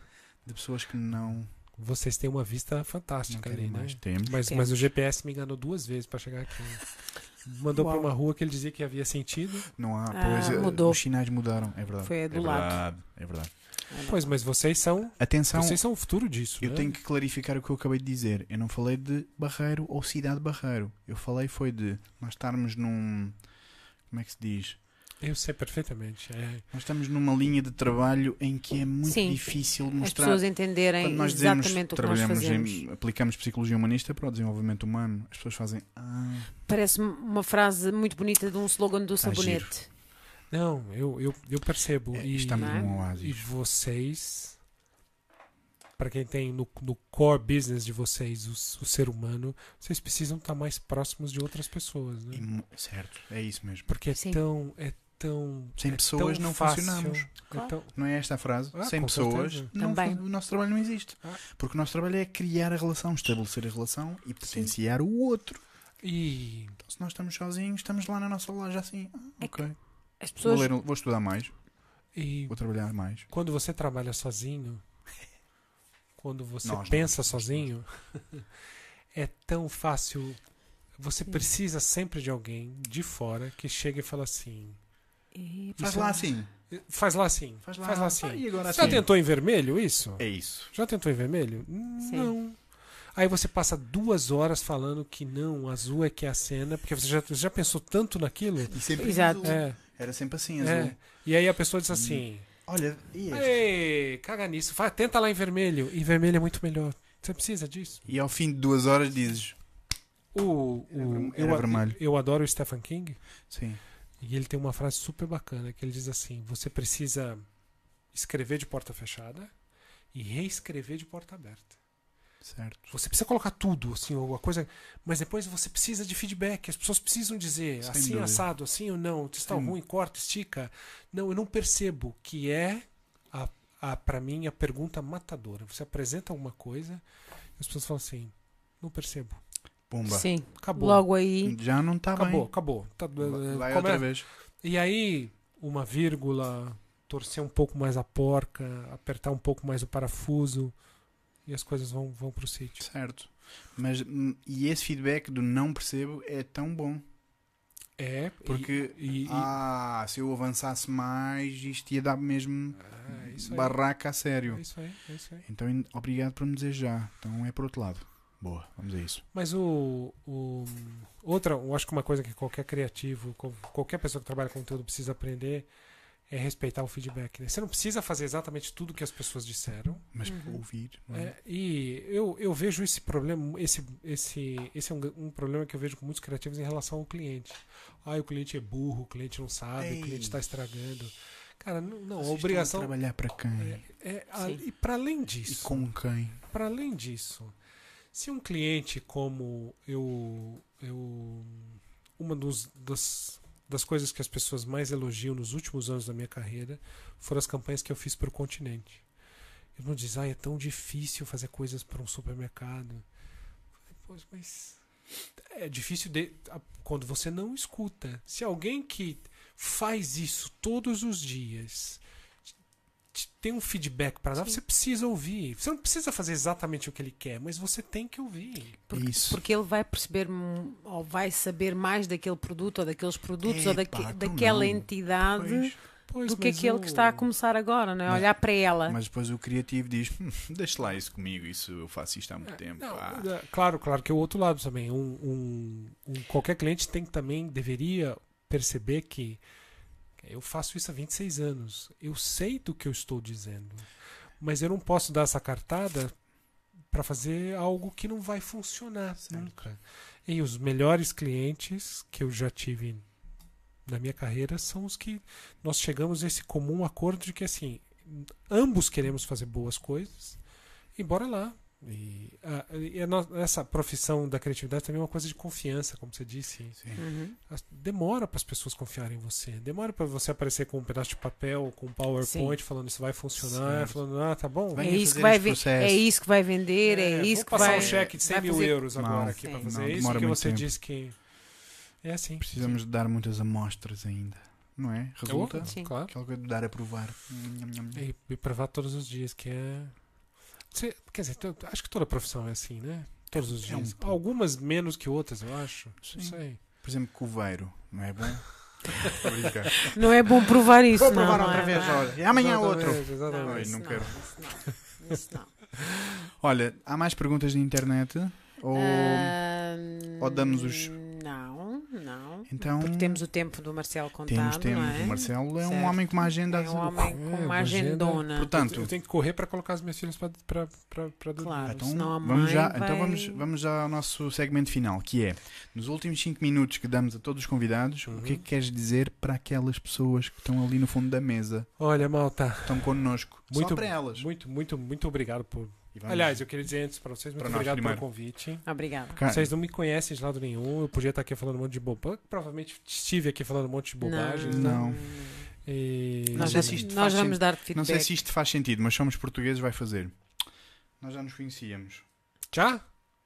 de pessoas que não, Vocês têm uma vista fantástica ali, né? Temos. Mas, Temos. mas o GPS me enganou duas vezes para chegar aqui. Mandou para uma rua que ele dizia que havia sentido. Não há. Ah, pois, eh, mudou. Os sinais mudaram. É verdade. Foi do é lado. verdade. É verdade. Pois, mas vocês são, Atenção, vocês são o futuro disso, eu né? tenho que clarificar o que eu acabei de dizer. Eu não falei de Barreiro ou cidade de Barreiro. Eu falei foi de nós estarmos num. Como é que se diz? Eu sei perfeitamente. É. Nós estamos numa linha de trabalho em que é muito Sim. difícil As mostrar. pessoas entenderem Quando nós dizemos exatamente o que nós fazemos. em, aplicamos psicologia humanista para o desenvolvimento humano, as pessoas fazem ah, Parece uma frase muito bonita de um slogan do Tá sabonete. Não, eu, eu, eu percebo. é, e, é? num e oásis. vocês, para quem tem no, no core business de vocês, o, o ser humano, vocês precisam estar mais próximos de outras pessoas, né? E certo, é isso mesmo. Porque é Sim. tão. É tão Sem é pessoas tão não fácil, funcionamos. é Claro. tão- Não é esta a frase? Ah, Sem pessoas, certeza. não fun- o nosso trabalho não existe. Ah. Porque o nosso trabalho é criar a relação, estabelecer a relação e potenciar o outro. E Então, se nós estamos sozinhos, estamos lá na nossa loja assim. ah, É ok. As Vou, pessoas. ler- vou estudar mais, E vou trabalhar mais. quando você trabalha sozinho, quando você Nós não. pensa sozinho, é tão fácil. Você Sim. precisa sempre de alguém de fora que chega e fala assim. E- Faz Isso lá é- assim. Faz lá assim. Faz lá, assim. Ah, e agora Já assim? tentou em vermelho isso? É isso. Já tentou em vermelho? Sim. Não. Aí você passa duas horas falando que não, azul é que é a cena, porque você já, você já pensou tanto naquilo. E sempre Exato. É, Era sempre assim, azul. é. E aí a pessoa diz assim: Olha, e? Ei, caga nisso, vai, tenta lá em vermelho. E vermelho é muito melhor. Você precisa disso. E ao fim de duas horas dizes: O, Era o- eu, Era vermelho. eu adoro o Stephen King. Sim. E ele tem uma frase super bacana que ele diz assim: você precisa escrever de porta fechada e reescrever de porta aberta. Certo. Você precisa colocar tudo, assim, ou a coisa, mas depois você precisa de feedback. As pessoas precisam dizer Sem assim dúvida. assado, assim ou não, está ruim, corta, estica. Não, eu não percebo que é a, a para mim a pergunta matadora. Você apresenta alguma coisa, e as pessoas falam assim: "Não percebo". Pumba. Sim, Acabou. logo aí. Já não está acabou, bem. acabou. Tá, Vai come- outra vez. E aí, uma vírgula, torcer um pouco mais a porca, apertar um pouco mais o parafuso e as coisas vão, vão pro sítio. Certo. Mas, hum, e esse feedback do não percebo é tão bom. É, Porque, e, e- ah, se eu avançasse mais, isto ia dar mesmo é isso aí. barraca a sério. É isso aí, é isso aí. Então, obrigado por me dizer já. Então é por outro lado. Boa, vamos a isso. Mas o, o outra, eu acho que uma coisa que qualquer criativo, qualquer pessoa que trabalha com conteúdo precisa aprender é respeitar o feedback. né? Você não precisa fazer exatamente tudo que as pessoas disseram. Mas Uhum. ouvir. não é? É, e eu, eu vejo esse problema, esse, esse, esse é um, um problema que eu vejo com muitos criativos em relação ao cliente. Ah, o cliente é burro, o cliente não sabe, Ei. o cliente está estragando. Cara, não, não, a obrigação. trabalhar para quem? É, é a- e para além E disso, com quem? para além disso, se um cliente como eu, eu uma dos, das, das coisas que as pessoas mais elogiam nos últimos anos da minha carreira foram as campanhas que eu fiz para o continente. Ele não diz, ah, é tão difícil fazer coisas para um supermercado. Eu Pois, mas é difícil de, quando você não escuta. Se alguém que faz isso todos os dias tem um feedback para dar, Sim. você precisa ouvir. Você não precisa fazer exatamente o que ele quer, mas você tem que ouvir. Porque, Isso. porque ele vai perceber ou vai saber mais daquele produto ou daqueles produtos ou Epá, daque- daquela não. entidade Pois. Pois, do que aquele o- que está a começar agora, não é? Mas- Olhar para ela. Mas depois o criativo diz: "Hum, deixa lá isso comigo, isso eu faço isto há muito tempo. Não, ah." é, claro, claro que é o outro lado também. Um, um- um- qualquer cliente tem que também deveria perceber que eu faço isso há 26 anos. Eu sei do que eu estou dizendo, mas eu não posso dar essa cartada para fazer algo que não vai funcionar nunca. E os melhores clientes que eu já tive na minha carreira são os que nós chegamos a esse comum acordo de que assim ambos queremos fazer boas coisas e bora lá. E, a- e a no- essa profissão da criatividade também é uma coisa de confiança, como você disse. Sim. Uhum. As- Demora para as pessoas confiarem em você. Demora para você aparecer com um pedaço de papel, com um PowerPoint, falando isso vai funcionar, Certo. falando, ah, tá bom. É isso, que vai é isso que vai vender, é, vou isso que passar vai. um cheque de 100 vai mil fazer- euros agora Não, aqui para sim. fazer Não, isso, que você tempo. disse que. É assim. Precisamos de dar muitas amostras ainda, não é? Resulta? Sim. Claro. Aquela coisa de dar a provar. Nham, nham. E, e provar todos os dias, que é. Você- quer dizer, acho que toda profissão é assim, né? Todos os É um dias. pouco. Algumas menos que outras, eu acho. Não Sim. sei. Por exemplo, coveiro, não é bom? Não é bom provar isso, Vou não, provar não outra é? vez, Não. olha. E amanhã Exatamente, outro. Exatamente. Ai, isso não quero. Isso não. Isso não. Olha, há mais perguntas na internet? Ou... Ou damos os- Não, não. Então- Porque temos o tempo do Marcelo contado, Temos, não é? O Marcelo é um Certo. homem com uma agenda É um homem É, com uma uma agenda. agendona. Portanto, Eu tenho que correr para colocar as minhas filhas para dormir. Claro. Então, senão a vamos mãe já, vai- então vamos, vamos já ao nosso segmento final, que é, nos últimos 5 minutos que damos a todos os convidados, Uhum. o que é que queres dizer para aquelas pessoas que estão ali no fundo da mesa, Olha, malta, estão connosco? Muito- Só para elas. muito, muito, muito obrigado por. E vamos- Aliás, eu queria dizer antes para vocês, muito nós obrigado pelo convite. Obrigada. Cara, Vocês não me conhecem de lado nenhum, eu podia estar aqui falando um monte de bobagem. Provavelmente estive aqui falando um monte de bobagem. Não. E... Não Nós, sei já- se isto nós faz vamos sentido. dar feedback. não sei se isto faz sentido, mas somos portugueses, vai fazer. Nós já nos conhecíamos. Já?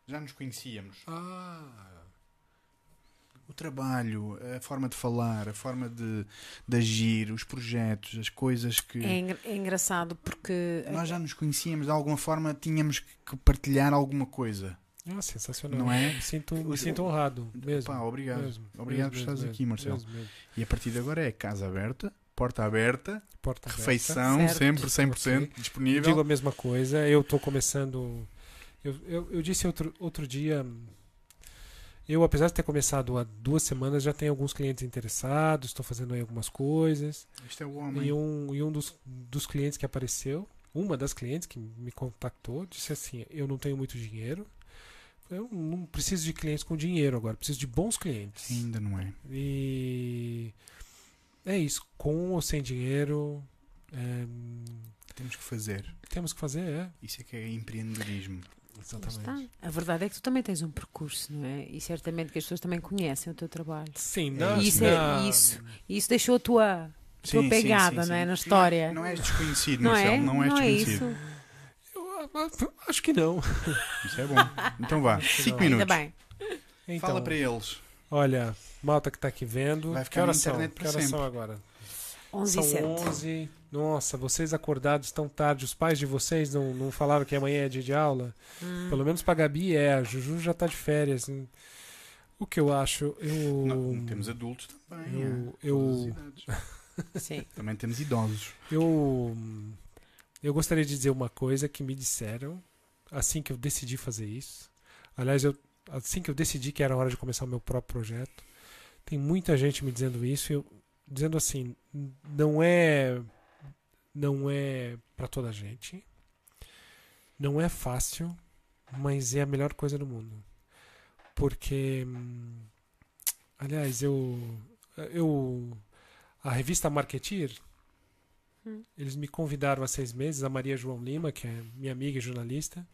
Já nos conhecíamos. Ah. O trabalho, a forma de falar, a forma de, de agir, os projetos, as coisas que... É, engra- é engraçado porque Nós já nos conhecíamos, de alguma forma tínhamos que partilhar alguma coisa. Ah, sensacional. Não é? Me sinto, me sinto honrado. Mesmo. Pá, obrigado. mesmo, Obrigado mesmo, por estares mesmo, aqui, Marcelo. mesmo, mesmo. E a partir de agora é casa aberta, porta aberta, Porta aberta. refeição Certo. sempre 100% Eu disponível. digo a mesma coisa. Eu estou começando. Eu, eu, eu disse outro, outro dia. Eu, apesar de ter começado há duas semanas, já tenho alguns clientes interessados. Estou fazendo aí algumas coisas. Isto é o homem. E um, e um dos, dos clientes que apareceu, uma das clientes que me contactou, disse assim: Eu não tenho muito dinheiro. Eu não preciso de clientes com dinheiro agora, preciso de bons clientes. Ainda não é. E é isso, com ou sem dinheiro, é, Temos que fazer. temos que fazer, é. Isso é que é empreendedorismo. Está. A verdade é que tu também tens um percurso, não é? E certamente que as pessoas também conhem o teu trabalho. Sim, não, E isso, é, não. isso, e isso deixou a tua, a tua Sim, sim, pegada, sim, não é? sim. Na história. Não és desconhecido, Não Marcelo. é? Não és desconhecido. isso. Eu, ah, acho que não. Isso é bom. Então vá, 5 Ainda minutos. Ainda bem. Então, Fala para eles. Olha, malta que está aqui vendo. Vai ficar que na são? internet Que para horas sempre. são agora? 11 São e 7. 11. Nossa, vocês acordados tão tarde. Os pais de vocês não, não falaram que amanhã é dia de aula? Hum. Pelo menos pra Gabi é. A Juju já tá de férias. O que eu acho? Eu. Não, temos adultos também. eu- é. eu-. Sim. Também temos idosos. Eu, eu gostaria de dizer uma coisa que me disseram assim que eu decidi fazer isso. Aliás, eu, assim que eu decidi que era hora de começar o meu próprio projeto, tem muita gente me dizendo isso, eu, dizendo assim, não é não é para toda a gente, não é fácil, mas é a melhor coisa do mundo, porque, hum, aliás, eu eu a revista Marketeer Hum. eles me convidaram há seis meses, a Maria João Lima, que é minha amiga e jornalista,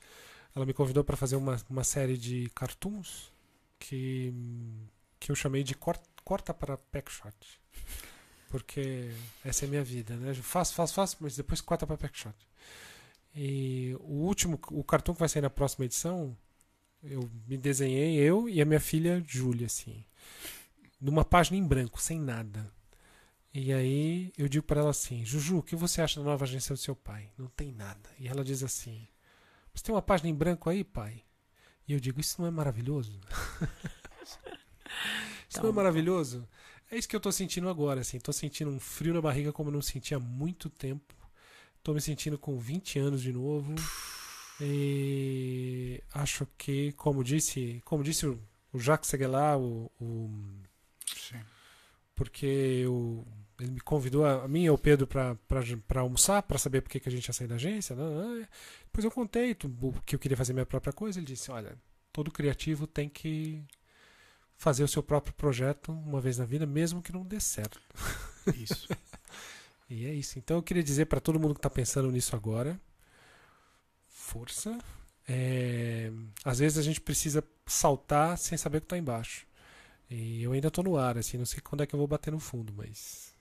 ela me convidou para fazer uma, uma série de cartoons que, que eu chamei de Cor- Corta para Packshot. Porque essa é a minha vida, né? Eu faço, faço, faço, mas depois corta para Packshot. E o último, o cartoon que vai sair na próxima edição, eu me desenhei, eu e a minha filha Júlia, assim. Numa página em branco, sem nada. E aí eu digo para ela assim: Juju, o que você acha da nova agência do seu pai? Não tem nada. E ela diz assim: Você tem uma página em branco aí, pai? E eu digo: Isso não é maravilhoso? Isso não é Então. maravilhoso? É isso que eu tô sentindo agora, assim. Tô sentindo um frio na barriga como eu não sentia há muito tempo. Tô me sentindo com 20 anos de novo. E acho que, como disse, como disse o, o Jacques Seguelar, o, o Sim. porque eu, ele me convidou a, a mim e ao Pedro para almoçar, para saber por que, que a gente ia sair da agência. né, né. Depois eu contei tu- que eu queria fazer minha própria coisa. Ele disse: Olha, todo criativo tem que fazer o seu próprio projeto uma vez na vida, mesmo que não dê certo. Isso. E é isso. Então eu queria dizer para todo mundo que está pensando nisso agora: força. É, às vezes a gente precisa saltar sem saber o que está embaixo. E eu ainda estou no ar, assim, não sei quando é que eu vou bater no fundo, mas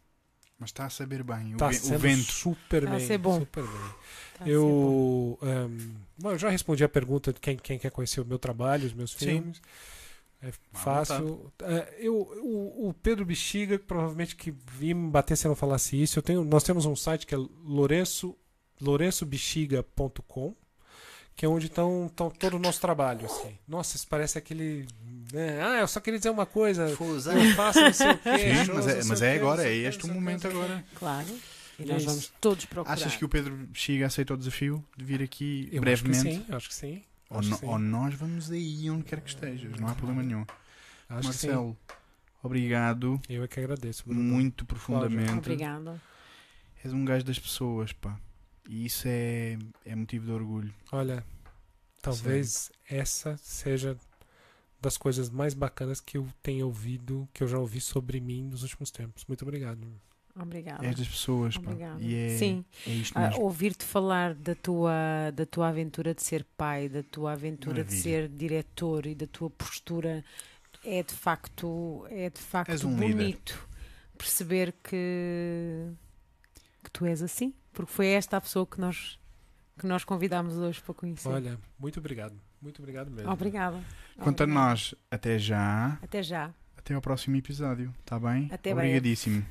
Mas está a saber bem. O, tá o sendo vento. super Tá a bem. ser bom. Super bem. Tá ser bom. Eu, ehm, bom, eu já respondi a pergunta de quem, quem quer conhecer o meu trabalho, os meus Sim. É fácil. É, eu, o, o Pedro Bexiga, provavelmente que vinha me bater se eu não falasse isso. Eu tenho, nós temos um site que é Lourenço, lourençobexiga.com, que é onde estão todo o nosso trabalho. Assim. Nossa, isso parece aquele. né, Ah, eu só queria dizer uma coisa. Eu faço não sei o quê. Sim, shows, mas é, mas é quê, agora, é este o momento agora. Claro. E nós vamos todos procurar. Achas que o Pedro Chiga aceitou o desafio de vir aqui Eu brevemente? Acho que sim, acho que sim. Ou, no- ou nós vamos aí onde quer que estejas, não há problema nenhum. Acho. Marcelo, obrigado Eu é que agradeço. Bruno. muito profundamente. Obrigada. És um gajo das pessoas, pá. E isso é, é motivo de orgulho. Olha, talvez essa seja das coisas mais bacanas que eu tenha ouvido, que eu já ouvi sobre mim nos últimos tempos. Muito obrigado. Obrigada. És das pessoas, pá. Obrigada. E é, Sim. é isto Ah, mesmo. Ouvir-te falar da tua, da tua aventura de ser pai, da tua aventura de Maravilha. ser diretor e da tua postura é de facto, é de facto um líder. bonito perceber que, que tu és assim, porque foi esta a pessoa que nós, que nós convidámos hoje para conhecer. Olha, muito obrigado. Muito obrigado mesmo. Obrigada. Quanto a nós, até já. Até já. Até ao próximo episódio, tá bem? Até. Obrigadíssimo.